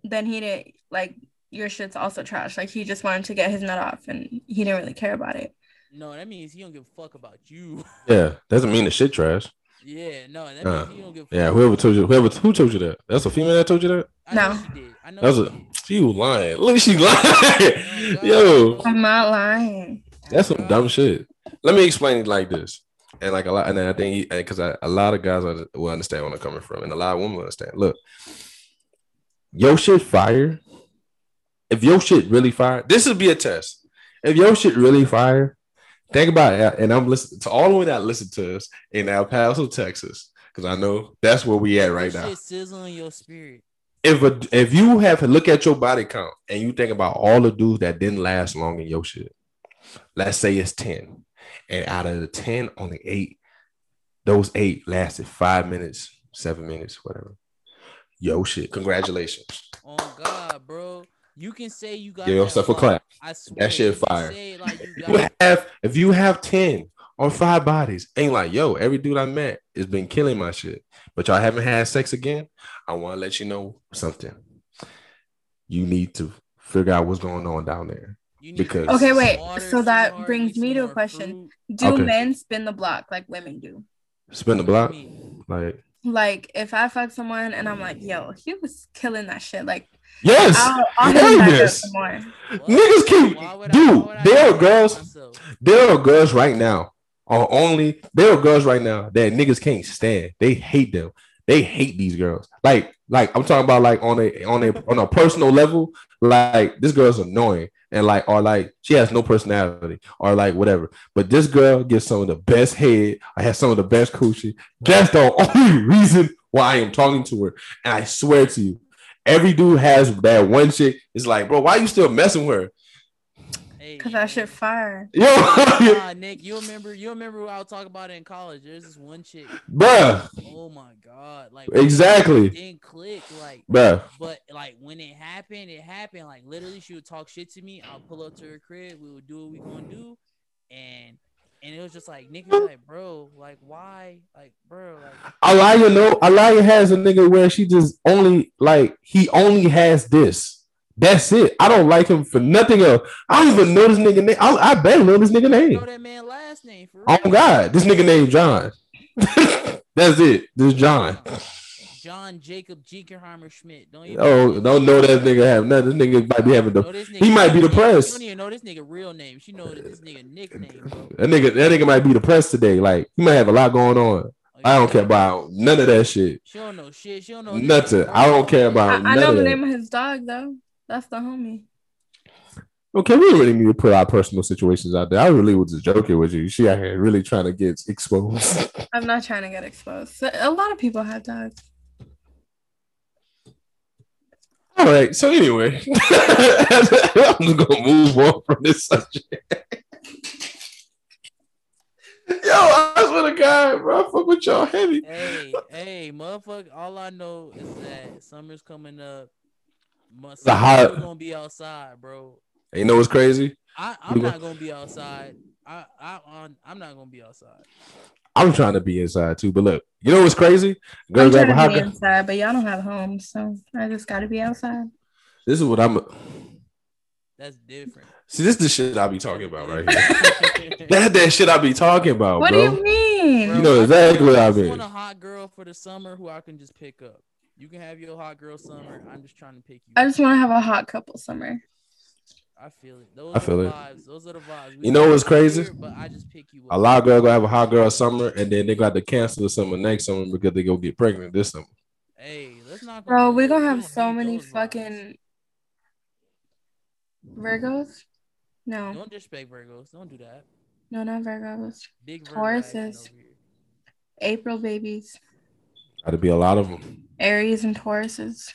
then he didn't like your shit's also trash. Like he just wanted to get his nut off and he didn't really care about it. No, that means he don't give a fuck about you. Yeah, doesn't mean the shit trash. yeah, no, that Uh, means he don't give. A Yeah, whoever told you, whoever who told you that? That's a female that told you that. I know No. she did. I know That was she a did. she was lying. Look, she lying. Oh, Yo, I'm not lying. that's some dumb shit. Let me explain it like this. And like a lot, and I think because a lot of guys under- will understand where I'm coming from, and a lot of women will understand. Look, your shit fire. If your shit really fire, this would be a test. If your shit really fire, think about it, and I'm listening to all the way that listen to us in El Paso, Texas, because I know that's where we at right now. in your spirit. If a, if you have to look at your body count and you think about all the dudes that didn't last long in your shit, let's say it's 10, and out of the 10, only eight, those eight lasted five minutes, seven minutes, whatever. Yo shit, congratulations. Oh God. You can say you got Give yourself a luck. clap. I swear, shit you fire. say, like, you You got have if you have 10 or five bodies, ain't like, yo, every dude I met has been killing my shit. But y'all haven't had sex again. I want to let you know something. You need to figure out what's going on down there. because- Okay, wait, water, so that sweetheart, brings me to a question. fruit. Do Okay. men spin the block like women do? Spin the block. Like, Like if I fuck someone and I'm like, yo, he was killing that shit. Like yes. I'll, I'll hit hell him back up yes. some more. What? Niggas keep Why would dude, I there are girls, myself? there are girls right now, are only there are girls right now that niggas can't stand. They hate them. They hate these girls. Like, like I'm talking about like on a on a on a personal level, like this girl's annoying and like or like she has no personality or like whatever. But this girl gets some of the best head. I have some of the best coochie. That's the only reason why I am talking to her. And I swear to you, every dude has that one chick. It's like, bro, why are you still messing with her? Cause yo. that shit fire. Yo, Nah, Nick, you remember? You remember what I was talking about in college? There's this one chick. bruh, Oh my god! Like Exactly. it didn't click. Like, bruh. but like when it happened, it happened. Like literally, she would talk shit to me. I'll pull up to her crib. We would do what we gonna do, and and it was just like nigga, like bro, like why, like bro, like Alaya know Alaya has a nigga where she just only like he only has this. That's it. I don't like him for nothing else. I don't even know this nigga name. I, I barely know this nigga you know name. that man last name for real. Oh God, this nigga named John. That's it. This John. John Jacob Jinkerheimer Schmidt. Don't even Oh, don't know that nigga have nothing. This nigga might be having the he might be nigga- depressed. You don't even know this nigga real name. She know this nigga nickname, bro. that nigga. That nigga might be depressed today. Like he might have a lot going on. Oh, I don't care about none of that shit. She don't know shit. She don't know Nothing. nigga I don't care about I none know of the that. name of his dog though. That's the homie. Okay, we really need to put our personal situations out there. I really was just joking with you. She out here really trying to get exposed. I'm not trying to get exposed. A lot of people have dogs. All right. So anyway, I'm just gonna move on from this subject. Yo, I swear to God, bro, I fuck with y'all heavy. Hey, hey, motherfucker! All I know is that summer's coming up. Mu- The hot- gonna be outside, bro. And you know what's crazy? I, I'm not gonna be outside. I, I, I'm- I'm not gonna be outside. I'm trying to be inside too, but look, you know what's crazy? I'm Girls have trying to be hot. inside, but y'all don't have homes, so I just gotta be outside. This is what I'm. That's different. See, this is the shit I be talking about right here. that that shit I be talking about, what bro. do you mean? Bro, You know I exactly what I just mean. want a hot girl for the summer who I can just pick up. You can have your hot girl summer. I'm just trying to pick you. I just want to have a hot couple summer. I feel it. Those I are feel the it. vibes. Those are the vibes. You know what's crazy? here, But I just pick you up. A lot of girls gonna have a hot girl summer, and then they got to cancel the summer next summer because they go get pregnant this summer. Hey, let's not. Bro, we're gonna have so many fucking Virgos. No, Don't disrespect Virgos. Don't do that. no, not Virgos. Big Virgo action Tauruses. April babies, Got to be a lot of them. Aries and Tauruses.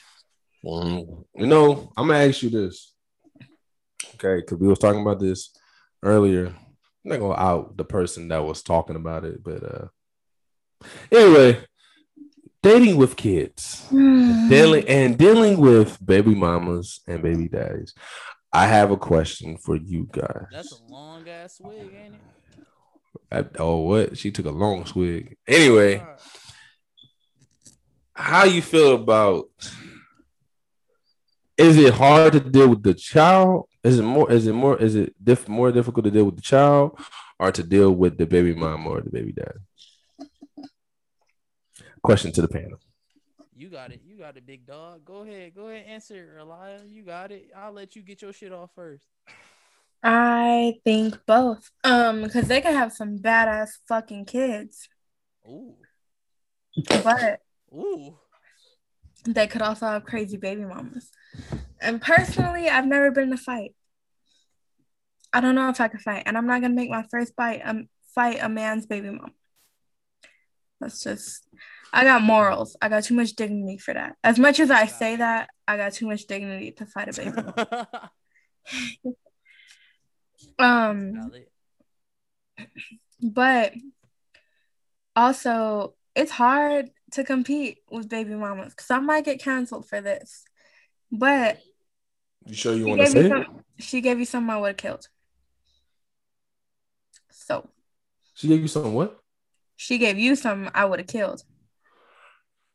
You know, I'm gonna ask you this, okay? Because we was talking about this earlier. I'm not gonna out the person that was talking about it, but uh, anyway, dating with kids, dealing and dealing with baby mamas and baby daddies. I have a question for you guys. That's a long ass swig, ain't it? I, oh, what? She took a long swig. Anyway, Alright. how you feel about? Is it hard to deal with the child? Is it more? Is it more? Is it diff, more difficult to deal with the child, or to deal with the baby mom or the baby dad? Question to the panel. You got it. You got it, big dog. Go ahead. Go ahead. Answer, Alaya. You got it. I'll let you get your shit off first. I think both. Um, because they could have some badass fucking kids, Ooh. but Ooh. They could also have crazy baby mamas. And personally, I've never been in a fight. I don't know if I could fight, and I'm not gonna make my first fight um fight a man's baby mom. That's just I got morals. I got too much dignity for that. As much as I say that, I got too much dignity to fight a baby mom. um but also it's hard to compete with baby mamas because I might get canceled for this. But You sure you want to say some, she gave you something I would have killed. So She gave you something what? she gave you something I would have killed.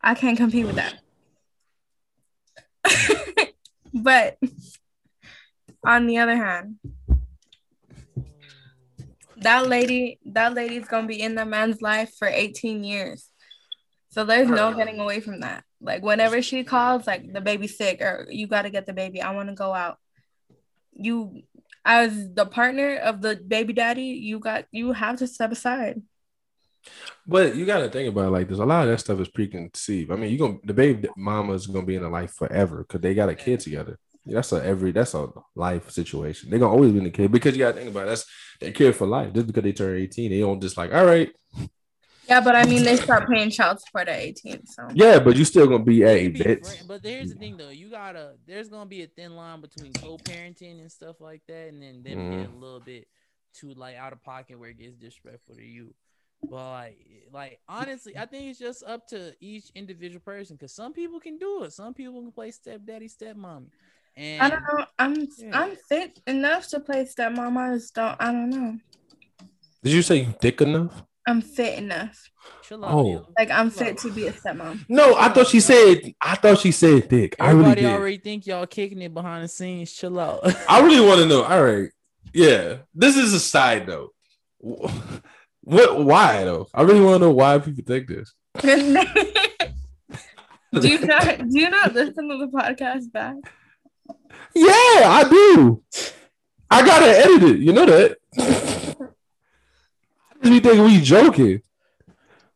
I can't compete with that. but on the other hand, that lady, that lady's gonna be in the man's life for 18 years. So there's no getting away from that. Like whenever she calls, like the baby's sick or you gotta get the baby, I wanna go out. You as the partner of the baby daddy, you got you have to step aside. But you got to think about it like this. A lot of that stuff is preconceived. I mean, you gonna the baby mama's gonna be in the life forever because they got a kid together. That's a every that's a life situation. They're gonna always be in the kid because you gotta think about it. that's their kid for life. Just because they turn 18, they don't just like, all right, Yeah, but I mean they start paying child support at 18. So yeah, but you're still gonna be a They be bitch. friend- but here's the thing though, you gotta there's gonna be a thin line between co-parenting and stuff like that, and then them Mhm. getting a little bit too like out of pocket where it gets disrespectful to you. But like, like honestly, I think it's just up to each individual person because some people can do it. Some people can play step stepdaddy, stepmommy, and I don't know. I'm Yeah. I'm fit enough to play stepmom. I just don't I don't know. Did you say you thick enough? I'm fit enough. chill out. Oh. Like I'm fit to be a stepmom. No, I thought she said. I thought she said thick. I really Everybody did. already think y'all kicking it behind the scenes. Chill out. I really want to know. All right, yeah. This is a side note. What? Why though? I really want to know why people think this. do you not do you not listen to the podcast back? Yeah, I do. I gotta edit it. You know that. I just be thinking we joking,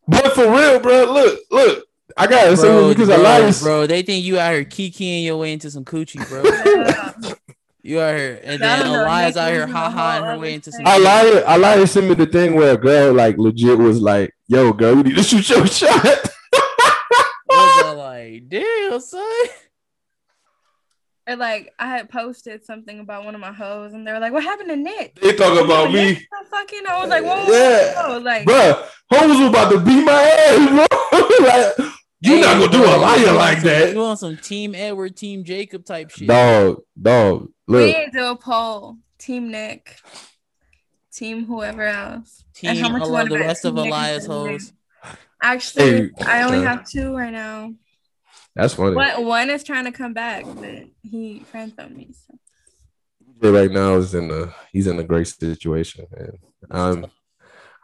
but for real, bro. Look, look. I gotta say because bro, Elias. bro, they think you out here kikiing your way into some coochie, bro. You out here, and then don't Elias out here lives in ha ha whole her way into some. state. Elias, Elias sent me the thing where a girl like legit was like, "Yo, girl, you need to shoot your shot." was I like, damn, son. Or like I had posted something about one of my hoes, and they were like, "What happened to Nick?" they talk about me, Fucking, I was like, "Whoa, whoa, Yeah. whoa, whoa." like bro. Holmes was about to beat my ass, bro. like, you Hey, not gonna do Alaya like some- that, You want some Team Edward, Team Jacob type shit. dog, dog. we Look, need to do a poll, Team Nick, Team whoever else. And Team, how much I you wanna the rest of Team Nick Elias is gonna win? hoes. Actually, Hey, I only uh, have two right now. That's funny. One, one is trying to come back, but he friend zoned me. So. But right now is in a he's in a great situation, and I'm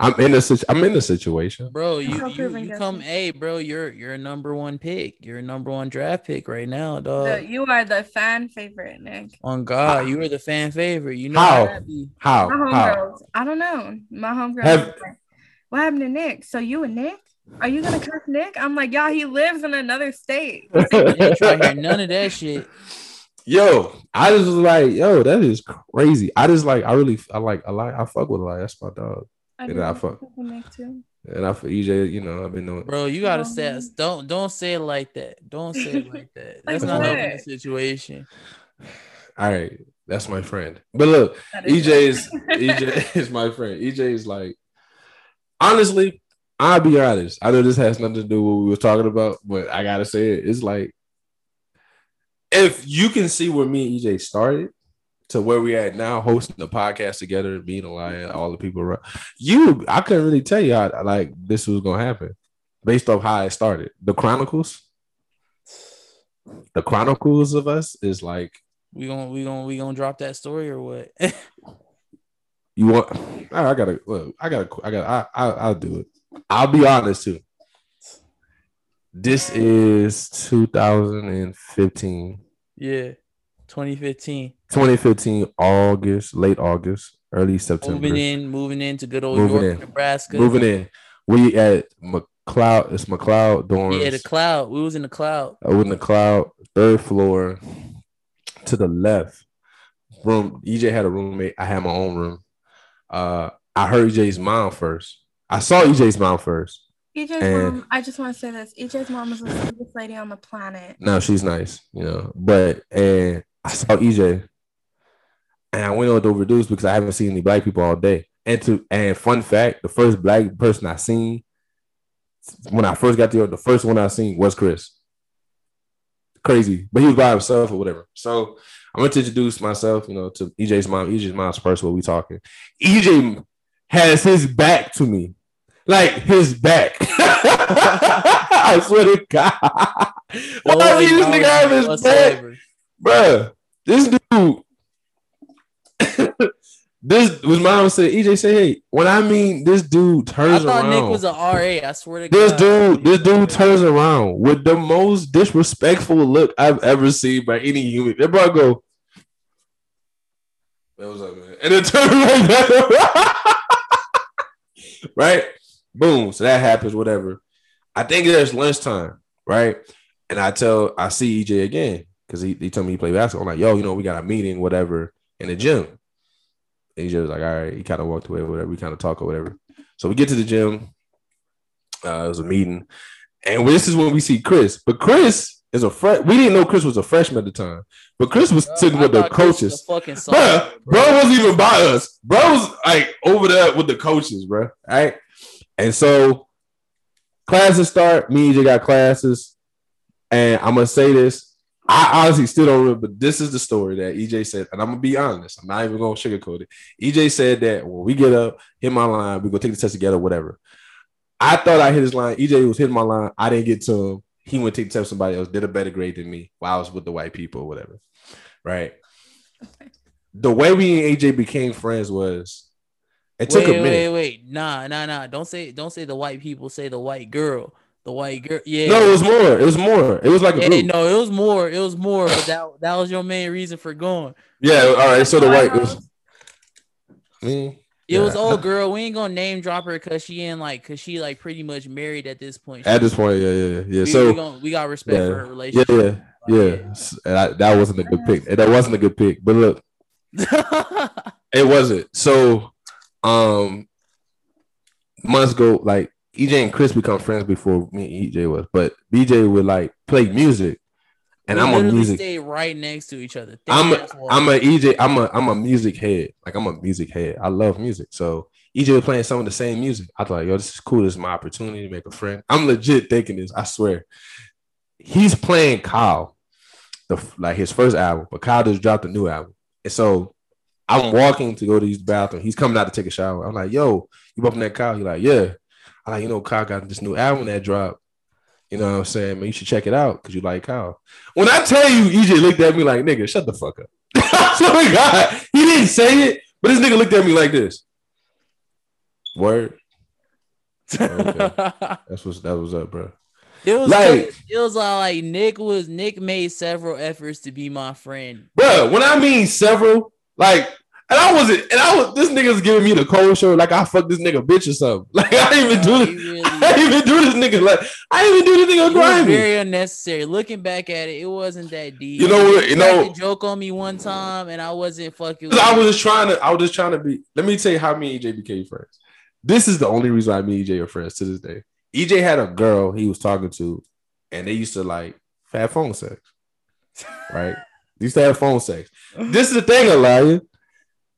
I'm in a situ- I'm in a situation. Bro, you you, you come, it? hey, bro, you're you're a number one pick. You're a number one draft pick right now, dog. The- you are the fan favorite, Nick. On God, you are the fan favorite. You know How? that. How My how homegirls. I don't know. My homegirl. Have- like, what happened to Nick? So you and Nick? Are you gonna curse Nick? I'm like, y'all, he lives in another state. I ain't trying to hear none of that shit. yo, I just was like, yo, that is crazy. I just like, I really, I like, I like, I fuck with a lot. That's my dog, I Yeah, do I love fuck. Nick too. and I for EJ, you know, I've been doing. Bro, you gotta Oh, say don't don't say it like that. Don't say it like that. Like That's not helping the situation. All right, that's my friend. But look, That is EJ is EJ is my friend. EJ is like, honestly, I'll be honest. I know this has nothing to do with what we were talking about, but I gotta say it. It's like, if you can see where me and EJ started to where we at now, hosting the podcast together, being a lion, all the people around you, I couldn't really tell you how like this was gonna happen based off how it started. The Chronicles, the Chronicles of us is like We gonna we gonna we gonna drop that story or what? You want? I I gotta look. I gotta. I got. I, I. I'll do it. I'll be honest too. This is 2015, yeah, 2015. 2015 August, late August, early September. Moving in, moving into good old Moving York, in. Nebraska. Moving in. We at McLeod. It's McLeod dorms. Yeah, the cloud. We was in the cloud. I was in the cloud, third floor, to the left. room. EJ had a roommate. I had my own room. Uh, I heard EJ's mom first. I saw EJ's mom first. EJ's And- mom, I just want to say this. EJ's mom is the sweetest lady on the planet. No, she's nice, you know. But and I saw EJ, and I went on to overdose because I haven't seen any black people all day. And to and fun fact, the first black person I seen when I first got there, the first one I seen was Chris. Crazy, but he was by himself or whatever. So I'm going to introduce myself, you know, to EJ's mom. EJ's mom's first. What we talking? EJ has his back to me, like his back. I swear to God. Why does this nigga have his back, bruh? This dude. this was my mom said. EJ said, "Hey, when I mean this dude I turns thought around, Nick was an RA. I swear to this God. dude, this dude turns around with the most disrespectful look I've ever seen by any human. That bro go, "What was up, man?" And it turned right back around. right? Boom. So that happens. Whatever. I think there's lunchtime, right? And I tell, I see EJ again because he, he told me he played basketball. I'm like, yo, you know, we got a meeting, whatever, in the gym. And EJ was like, all right. He kind of walked away, whatever. We kind of talk or whatever. So we get to the gym. Uh, it was a meeting, and this is when we see Chris. But Chris is a fresh. We didn't know Chris was a freshman at the time, but Chris was Bro, sitting I with the thought Chris was coaches. a fucking Bro, bro wasn't even by us. Bro was like over there with the coaches, bro. Right. And so classes start. Me and EJ got classes. And I'm gonna say this. I honestly still don't remember, but this is the story that EJ said, and I'm gonna be honest. I'm not even gonna sugarcoat it. EJ said that when we get up, hit my line, we go take the test together, whatever. I thought I hit his line. EJ was hitting my line. I didn't get to him. He went to take the test somebody else, did a better grade than me while I was with the white people or whatever. Right. The way we and EJ became friends was it took wait, a wait, minute. wait. Nah, nah, nah. Don't say don't say the white people, say the white girl. The white girl. Yeah. No, it was more. It was more. It was like a Yeah, group. no, it was more. It was more, but that that was your main reason for going. Yeah, all right. So the white it mm, was me. It was old girl. We ain't gonna name drop her because she in like because she like pretty much married at this point. At this point, yeah, yeah, yeah. we, So we, gonna, we got respect yeah. for her relationship. yeah, yeah. S- And I, that wasn't a good pick. And that wasn't a good pick. But look, it wasn't. So, um, months go like EJ and Chris become friends before me and EJ was, but EJ would like play music, and We I'm a music. Stay right next to each other. I'm I'm a EJ. I'm a I'm a music head. Like I'm a music head. I love music. So EJ was playing some of the same music. I thought, yo, this is cool. This is my opportunity to make a friend. I'm legit thinking this. I swear. He's playing Kyle, the like his first album, but Kyle just dropped a new album, and so I'm walking to go to use the bathroom. He's coming out to take a shower. I'm like, yo, you bumping that Kyle? He's like, yeah. I like, you know, Kyle got this new album that dropped. You know what I'm saying? Man, you should check it out because you like Kyle. When I tell you, EJ looked at me like, nigga, shut the fuck up. To God, he didn't say it, but this nigga looked at me like this. Word. Okay. That's what's that was up, bro. It was Like- like it was all like Nick was Nick made several efforts to be my friend. Bro, when I mean several, like, and I wasn't, and I was this nigga's giving me the cold shoulder, like I fucked this nigga bitch or something. Like I didn't even do this. really- I didn't even do this nigga like I didn't even do this nigga grimy. very unnecessary. Looking back at it, it wasn't that deep. You know what- you cracked know- joke on me one time, and I wasn't fucking. I was just trying to, I was just trying to be. Let me tell you how me and EJ became friends. This is the only reason why me and EJ are friends to this day. EJ had a girl he was talking to, and they used to like have phone sex. Right? They used to have phone sex. This is the thing, Elijah.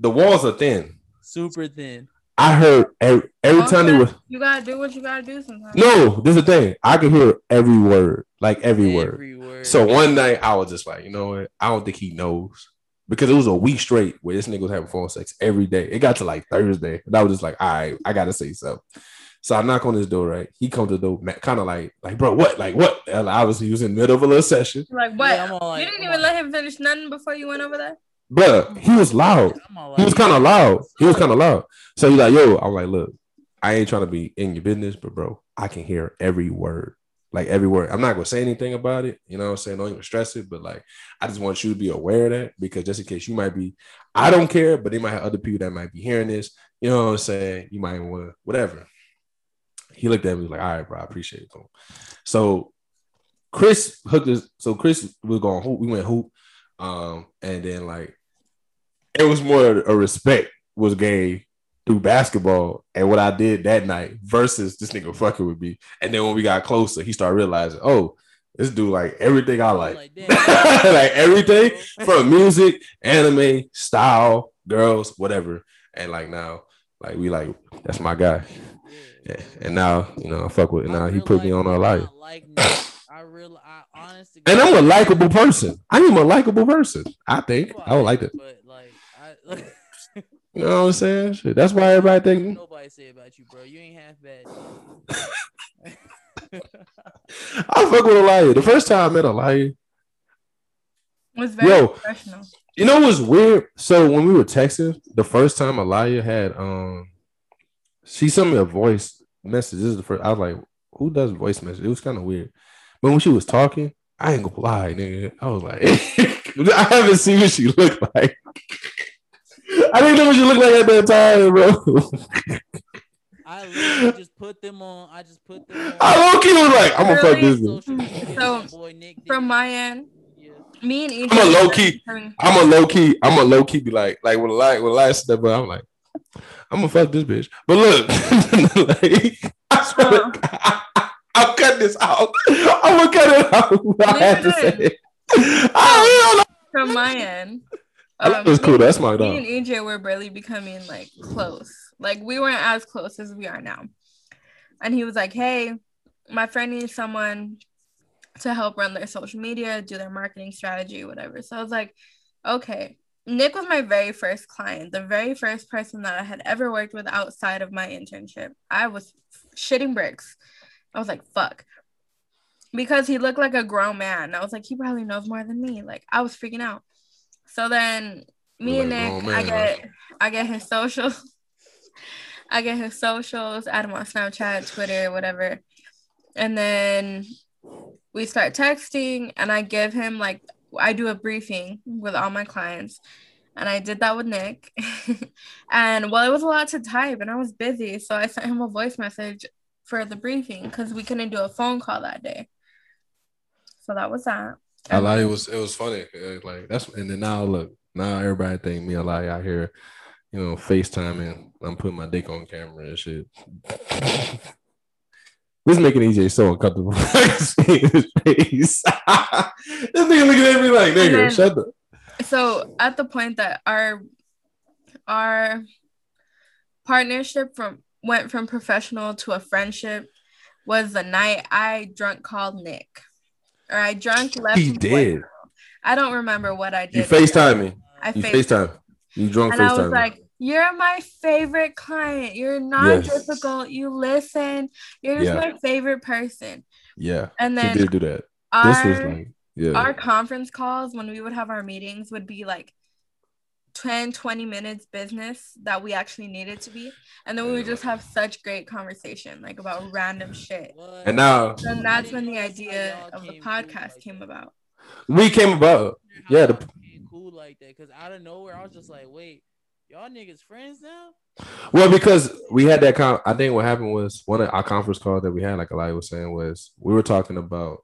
The walls are thin. super thin. I heard every, every time they was You gotta do what you gotta do sometimes. no. This is the thing. I could hear every word, like every word. Word. So one night I was just like, you know what? I don't think he knows because it was a week straight where this nigga was having phone sex every day. It got to like Thursday, and I was just like, all right, I gotta say something. So I knock on his door, right? He comes to the door, kind of like, like, bro, what? Like, what? And obviously, he was in the middle of a little session, Like what? Yeah, like- you didn't even all- let him finish nothing before you went over there. bro. He was loud. I'm He was kind of loud. He was kind of loud. So he's like, yo, I'm like, look, I ain't trying to be in your business, but bro, I can hear every word. Like every word. I'm not gonna say anything about it. You know what I'm saying? Don't even stress it. But like, I just want you to be aware of that because just in case you might be, I don't care, but they might have other people that might be hearing this. You know what I'm saying? You might want whatever. He looked at me like, all right, bro, I appreciate it. So Chris hooked us. So Chris was going hoop. We went hoop. Um, and then like it was more a respect was gained through basketball and what I did that night versus this nigga fucking with me. And then when we got closer, he started realizing, oh, this dude like everything I like, Like, like everything from music, anime, style, girls, whatever. And like now, like we like that's my guy. Yeah. And now, you know, I fuck with. I Now he put me on realize a I life. Like Nick. I real, I honestly. And I'm a likable person. I am a likable person. I think I would like it. But like, I. like You know what I'm saying? Shit, that's why everybody think Nobody say about you, bro. You ain't half bad. I fuck with Alaya. The first time I met Alaya, was very Yo. professional. you know what's weird? So when we were texting, the first time Alaya had um she sent me a voice message. This is the first I was like, who does voice message? It was kind of weird. But when she was talking, I ain't gonna lie, nigga. I was like, I haven't seen what she looked like. I didn't know what she looked like at that time, bro. I literally just put them on. I just put them on. I low key was like, I'm gonna fuck Really? this bitch. social media. So, My boy Nick did From it. my end, Yeah. me and EJ. I'm a low key. I'm a low key, I'm a low key be like, like when light when light step up, I'm like, I'm gonna fuck this bitch. But look, like, I swear to uh-huh. God, I'll cut this out. I'm gonna cut it out. I have to say it. I. From my end, I thought it was um, cool. That's my dog. Me and EJ were barely becoming like close. Like we weren't as close as we are now. And he was like, "Hey, my friend needs someone to help run their social media, do their marketing strategy, whatever." So I was like, "Okay." Nick was my very first client, the very first person that I had ever worked with outside of my internship. I was shitting bricks. I was like, "Fuck." Because he looked like a grown man. I was like, he probably knows more than me. Like I was freaking out. So then me and Nick, I man. get I get his socials. I get his socials, add him on Snapchat, Twitter, whatever. And then we start texting and I give him like I do a briefing with all my clients. And I did that with Nick. and well, it was a lot to type and I was busy. So I sent him a voice message for the briefing because we couldn't do a phone call that day. So that was that. I like it was it was funny. Uh, Like that's and then now look now everybody think me a lie out here, you know, FaceTiming. I'm putting my dick on camera and shit. This making EJ so uncomfortable. Seeing his face. this nigga looking at me like, nigga, shut the. so at the point that our our partnership from went from professional to a friendship was the night I drunk called Nick. Or I drunk left He did. I don't remember what I did. You FaceTime me. I You FaceTime. You drunk and I was FaceTime. like, You're my favorite client. You're not Yes. difficult. You listen. You're just Yeah. my favorite person. yeah, And she then did do that. our, This was like, yeah. our conference calls when we would have our meetings would be like 10 20 minutes business that we actually needed to be and then we would just have such great conversation like about random shit and now and that's when the know that's how idea of the podcast came about we came about. Yeah, the- cool like that because out of nowhere I was just like, wait, y'all niggas friends now? Well, because we had that con- I think what happened was one of our conference calls that we had, like Eli was saying, was we were talking about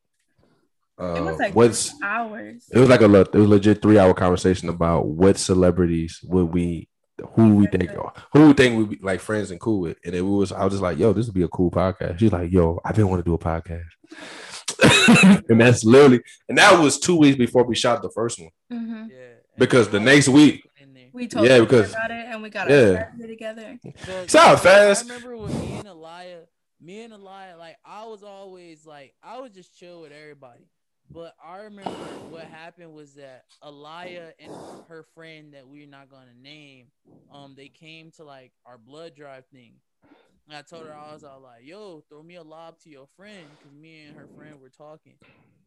uh, it was like what's hours it was like a le- it was legit three hour conversation about what celebrities would we who we think who we think would be like friends and cool with, and it was I was just like, yo, this would be a cool podcast. She's like, yo, I've been wanting to do a podcast, and that's literally and that was two weeks before we shot the first one Mhm. Yeah. Because the next week in there. We told Yeah, yeah, because- about it and we got yeah. our together But Shout out I remember when me and Alaya, me and Alaya, like I was always like I was just chill with everybody. But I remember what happened was that Alaya and her friend that we're not gonna name, um, they came to like our blood drive thing. And I told her I was all like, "Yo, throw me a lob to your friend," because me and her friend were talking.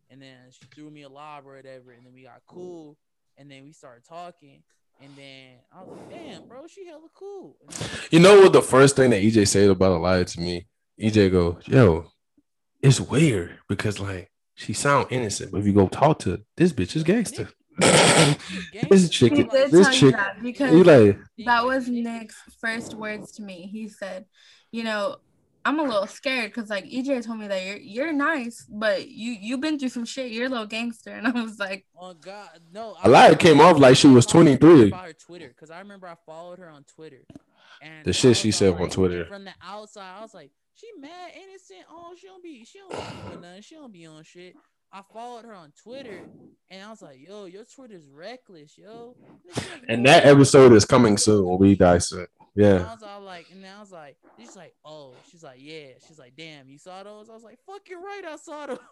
And then she threw me a lob or whatever, and then we got cool, and then we started talking. And then I was like, "Damn, bro, she hella cool." And then You know what the first thing that EJ said about Alaya to me? EJ goes, "Yo, it's weird because like she sound innocent, but if you go talk to her, this bitch is gangster." this chick, he did this tell you chick, that because you like, that was Nick's first words to me. He said, you know, I'm a little scared because like EJ told me that you're you're nice, but you you've been through some shit. You're a little gangster, and I was like, Oh God, no. A lot came off like she was 23. Her Twitter, because I remember I followed her on Twitter. And The shit she all said on Twitter. From the outside, I was like, she mad, innocent. Oh, she don't be, she don't be doing nothing. She don't be on shit. I followed her on Twitter, and I was like, yo, your Twitter's reckless, yo. And that episode is coming soon we dissect. Yeah. and Yeah. I was all like, and I was like, she's like, oh, she's like, yeah. She's like, damn, you saw those? I was like, fuck, you're right, I saw those.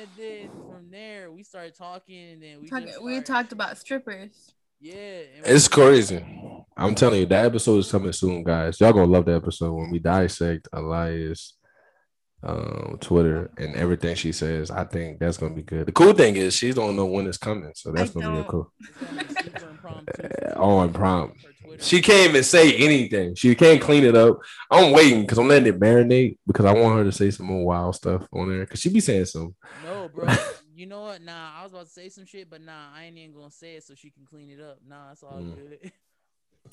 And then from there, we started talking, and then we talk- just we talked about strippers. yeah. It's we- crazy. I'm telling you, that episode is coming soon, guys. Y'all gonna love the episode when we dissect Alaya's um Twitter and everything she says. I think that's gonna be good. The cool thing is she don't know when it's coming, so that's I gonna be don't. cool. It's be super impromptu. Uh, on prompt. For She can't even say anything. She can't clean it up. I'm waiting because I'm letting it marinate because I want her to say some more wild stuff on there because she be saying some. No, bro. You know what? Nah, I was about to say some shit, but nah, I ain't even gonna say it so she can clean it up. Nah, it's all Mm. good.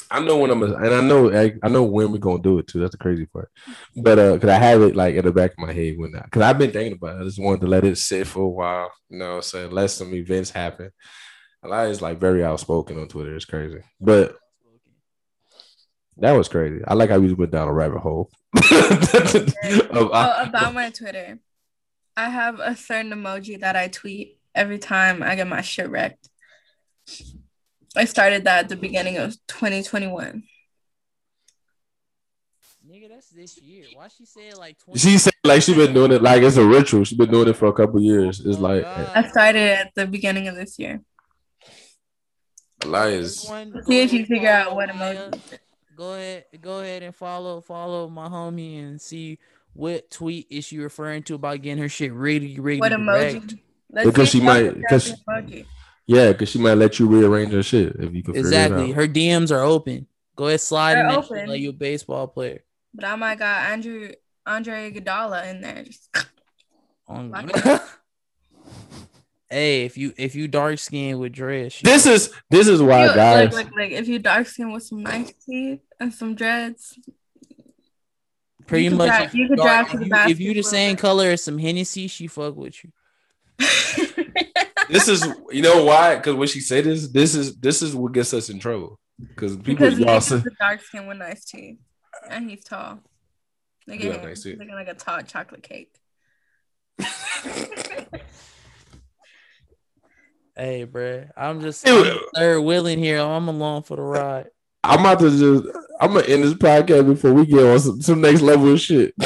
I know when I'm, and I know, I, I know when we're gonna do it too. That's the crazy part. But uh, cause I have it like in the back of my head when, I, cause I've been thinking about it. I just wanted to let it sit for a while. You know, I'm saying let some events happen. Alaya's like very outspoken on Twitter. It's crazy, but that was crazy. I like how we went down a rabbit hole. Oh, about my Twitter, I have a certain emoji that I tweet every time I get my shit wrecked. I started that at the beginning of 2021. Nigga, that's this year. Why she say it like 20? she said like she been doing it like it's a ritual. She been doing it for a couple years. It's Oh, like God. I started at the beginning of this year. Elias. Go See if ahead you and figure out follow what emoji. Uh, go ahead, go ahead and follow follow my homie and see what tweet is she referring to about getting her shit really, really What emoji? Let's Because she might- because- the emoji. Yeah, because she might let you rearrange her shit if you can Exactly. it out. Her DMs are open. Go ahead, slide They're in that shit open. like you a baseball player. But I might got Andrew Andre Iguodala in there. Just hey, if you if you dark skin with dress, you- This is this is why Look, guys. Like, like, like, if you dark skin with some nice teeth and some dreads, pretty you much. drive- if you could dark- drive to if the you- if you the same color as some Hennessy, she fuck with you. this is you know why? Because when she said this, this is this is what gets us in trouble. Because people because y'all say, the dark skin with nice teeth, and he's tall. Look Yeah, at him, nice teeth. looking like a tall chocolate cake. Hey, bruh, I'm just Ew. I'm the third wheeling here. I'm along for the ride. I'm about to just I'm gonna end this podcast before we get on some, some next level of shit.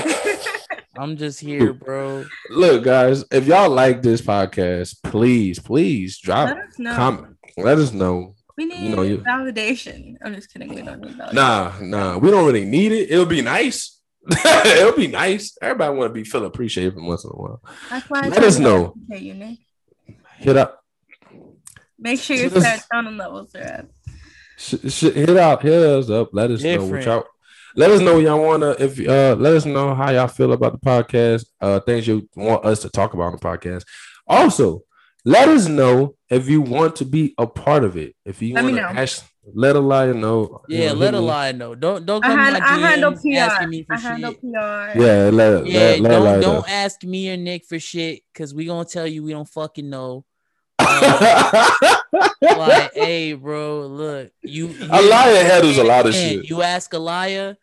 I'm just here, bro. Look, guys, if y'all like this podcast, please, please drop Let us know. comment. Let us know. We need You know, you- validation. I'm just kidding. We don't need validation. Nah, nah, we don't really need it. It'll be nice. It'll be nice. Everybody want to be feel appreciated once in a while. That's why Let told us know. Okay, you Nick. Hit up, Make sure your Just- serotonin levels are up. sh- sh- hit out, hit us up. Let us know what Different. y'all. Let us know y'all wanna if uh let us know how y'all feel about the podcast. Uh, things you want us to talk about on the podcast. Also, let us know if you want to be a part of it. If you want to ask, let Alaya know. Yeah, know, let hit a me. lie know. Don't don't I, come hand, to I my handle PR. asking me for I handle shit. PR. Yeah, let, Yeah, let, let don't liar know. don't ask me or Nick for shit because we gonna tell you we don't fucking know. Uh, like, hey, bro, look, you Alaya handles a lot of shit. You ask Alaya,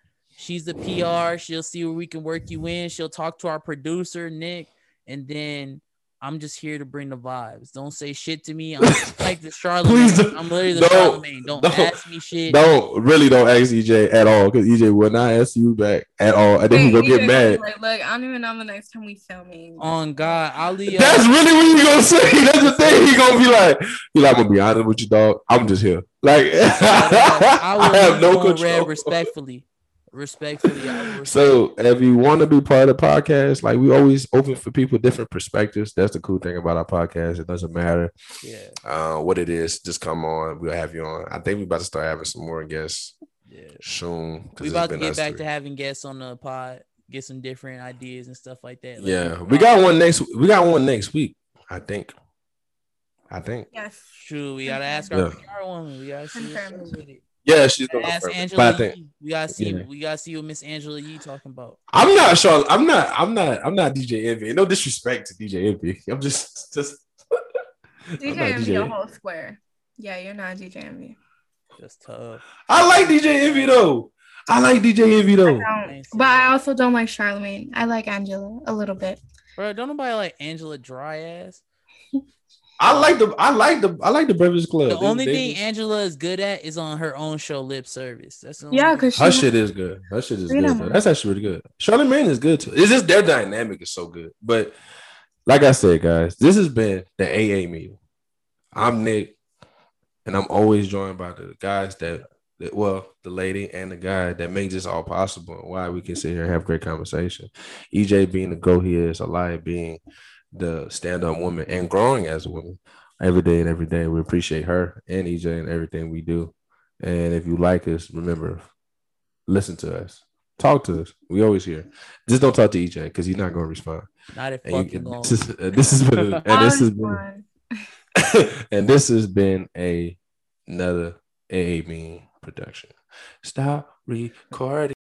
she's the PR. She'll see where we can work you in. She'll talk to our producer Nick, and then I'm just here to bring the vibes. Don't say shit to me. I'm like the Charlamagne. Please don't- I'm literally the don't- Charlamagne. Don't, don't- ask me shit. don't really don't ask EJ at all because EJ will not ask you back at all, and then he Wait, gonna get mad. Like, look, I don't even know the next time we filming. On God, Ali. uh, That's really what you gonna say. That's the thing. He gonna be like, he like, I'm gonna be honest with you, dog. I'm just here. Like, I I, will have no on red control. respectfully. Respectfully, I will respect- So, if you want to be part of the podcast, like we always open for people different perspectives. That's the cool thing about our podcast. It doesn't matter yeah, uh, what it is. Just come on. We'll have you on. I think we're about to start having some more guests yeah. soon. We it's about to get back three. to having guests on the pod, get some different ideas and stuff like that. Like, Yeah, we got one next. We got one next week. I think. I think. Yes. Shoot, we gotta ask our Yeah. PR woman. We gotta see what's up Confirmed. with it. Yeah, she's gonna Ask confirm it. Angela. But I think Yee. We gotta see. Yeah. We gotta see what Miss Angela Yee talking about. I'm not sure. I'm not. I'm not. I'm not DJ Envy. No disrespect to DJ Envy. I'm just just. DJ Envy a DJ. whole square. Yeah, you're not DJ Envy. Just tough. I like DJ Envy though. I like DJ Envy though. don't, but I also don't like Charlamagne. I like Angela a little bit. Bro, don't nobody like Angela dry ass. I like the. I like the. I like the Breakfast Club. The They- only they thing just- Angela is good at is on her own show, lip service. That's the only Yeah, because her shit is good. Her shit is good. Though. That's actually really good. Charlamagne is good too. It's just their dynamic is so good. But like I said, guys, this has been the AA meeting. I'm Nick, and I'm always joined by the guys that, that well, the lady and the guy that makes this all possible and why we can sit here and have great conversation. EJ being the go he is, Alaya being the stand-up woman and growing as a woman every day and every day. We appreciate her and EJ and everything we do. And if you like us, remember, listen to us, talk to us. We always here. Just don't talk to EJ because he's not going to respond. Not if And you- fucking going. this, is, uh, this has been, and this has been, and this has been a another AA mean production. Stop recording.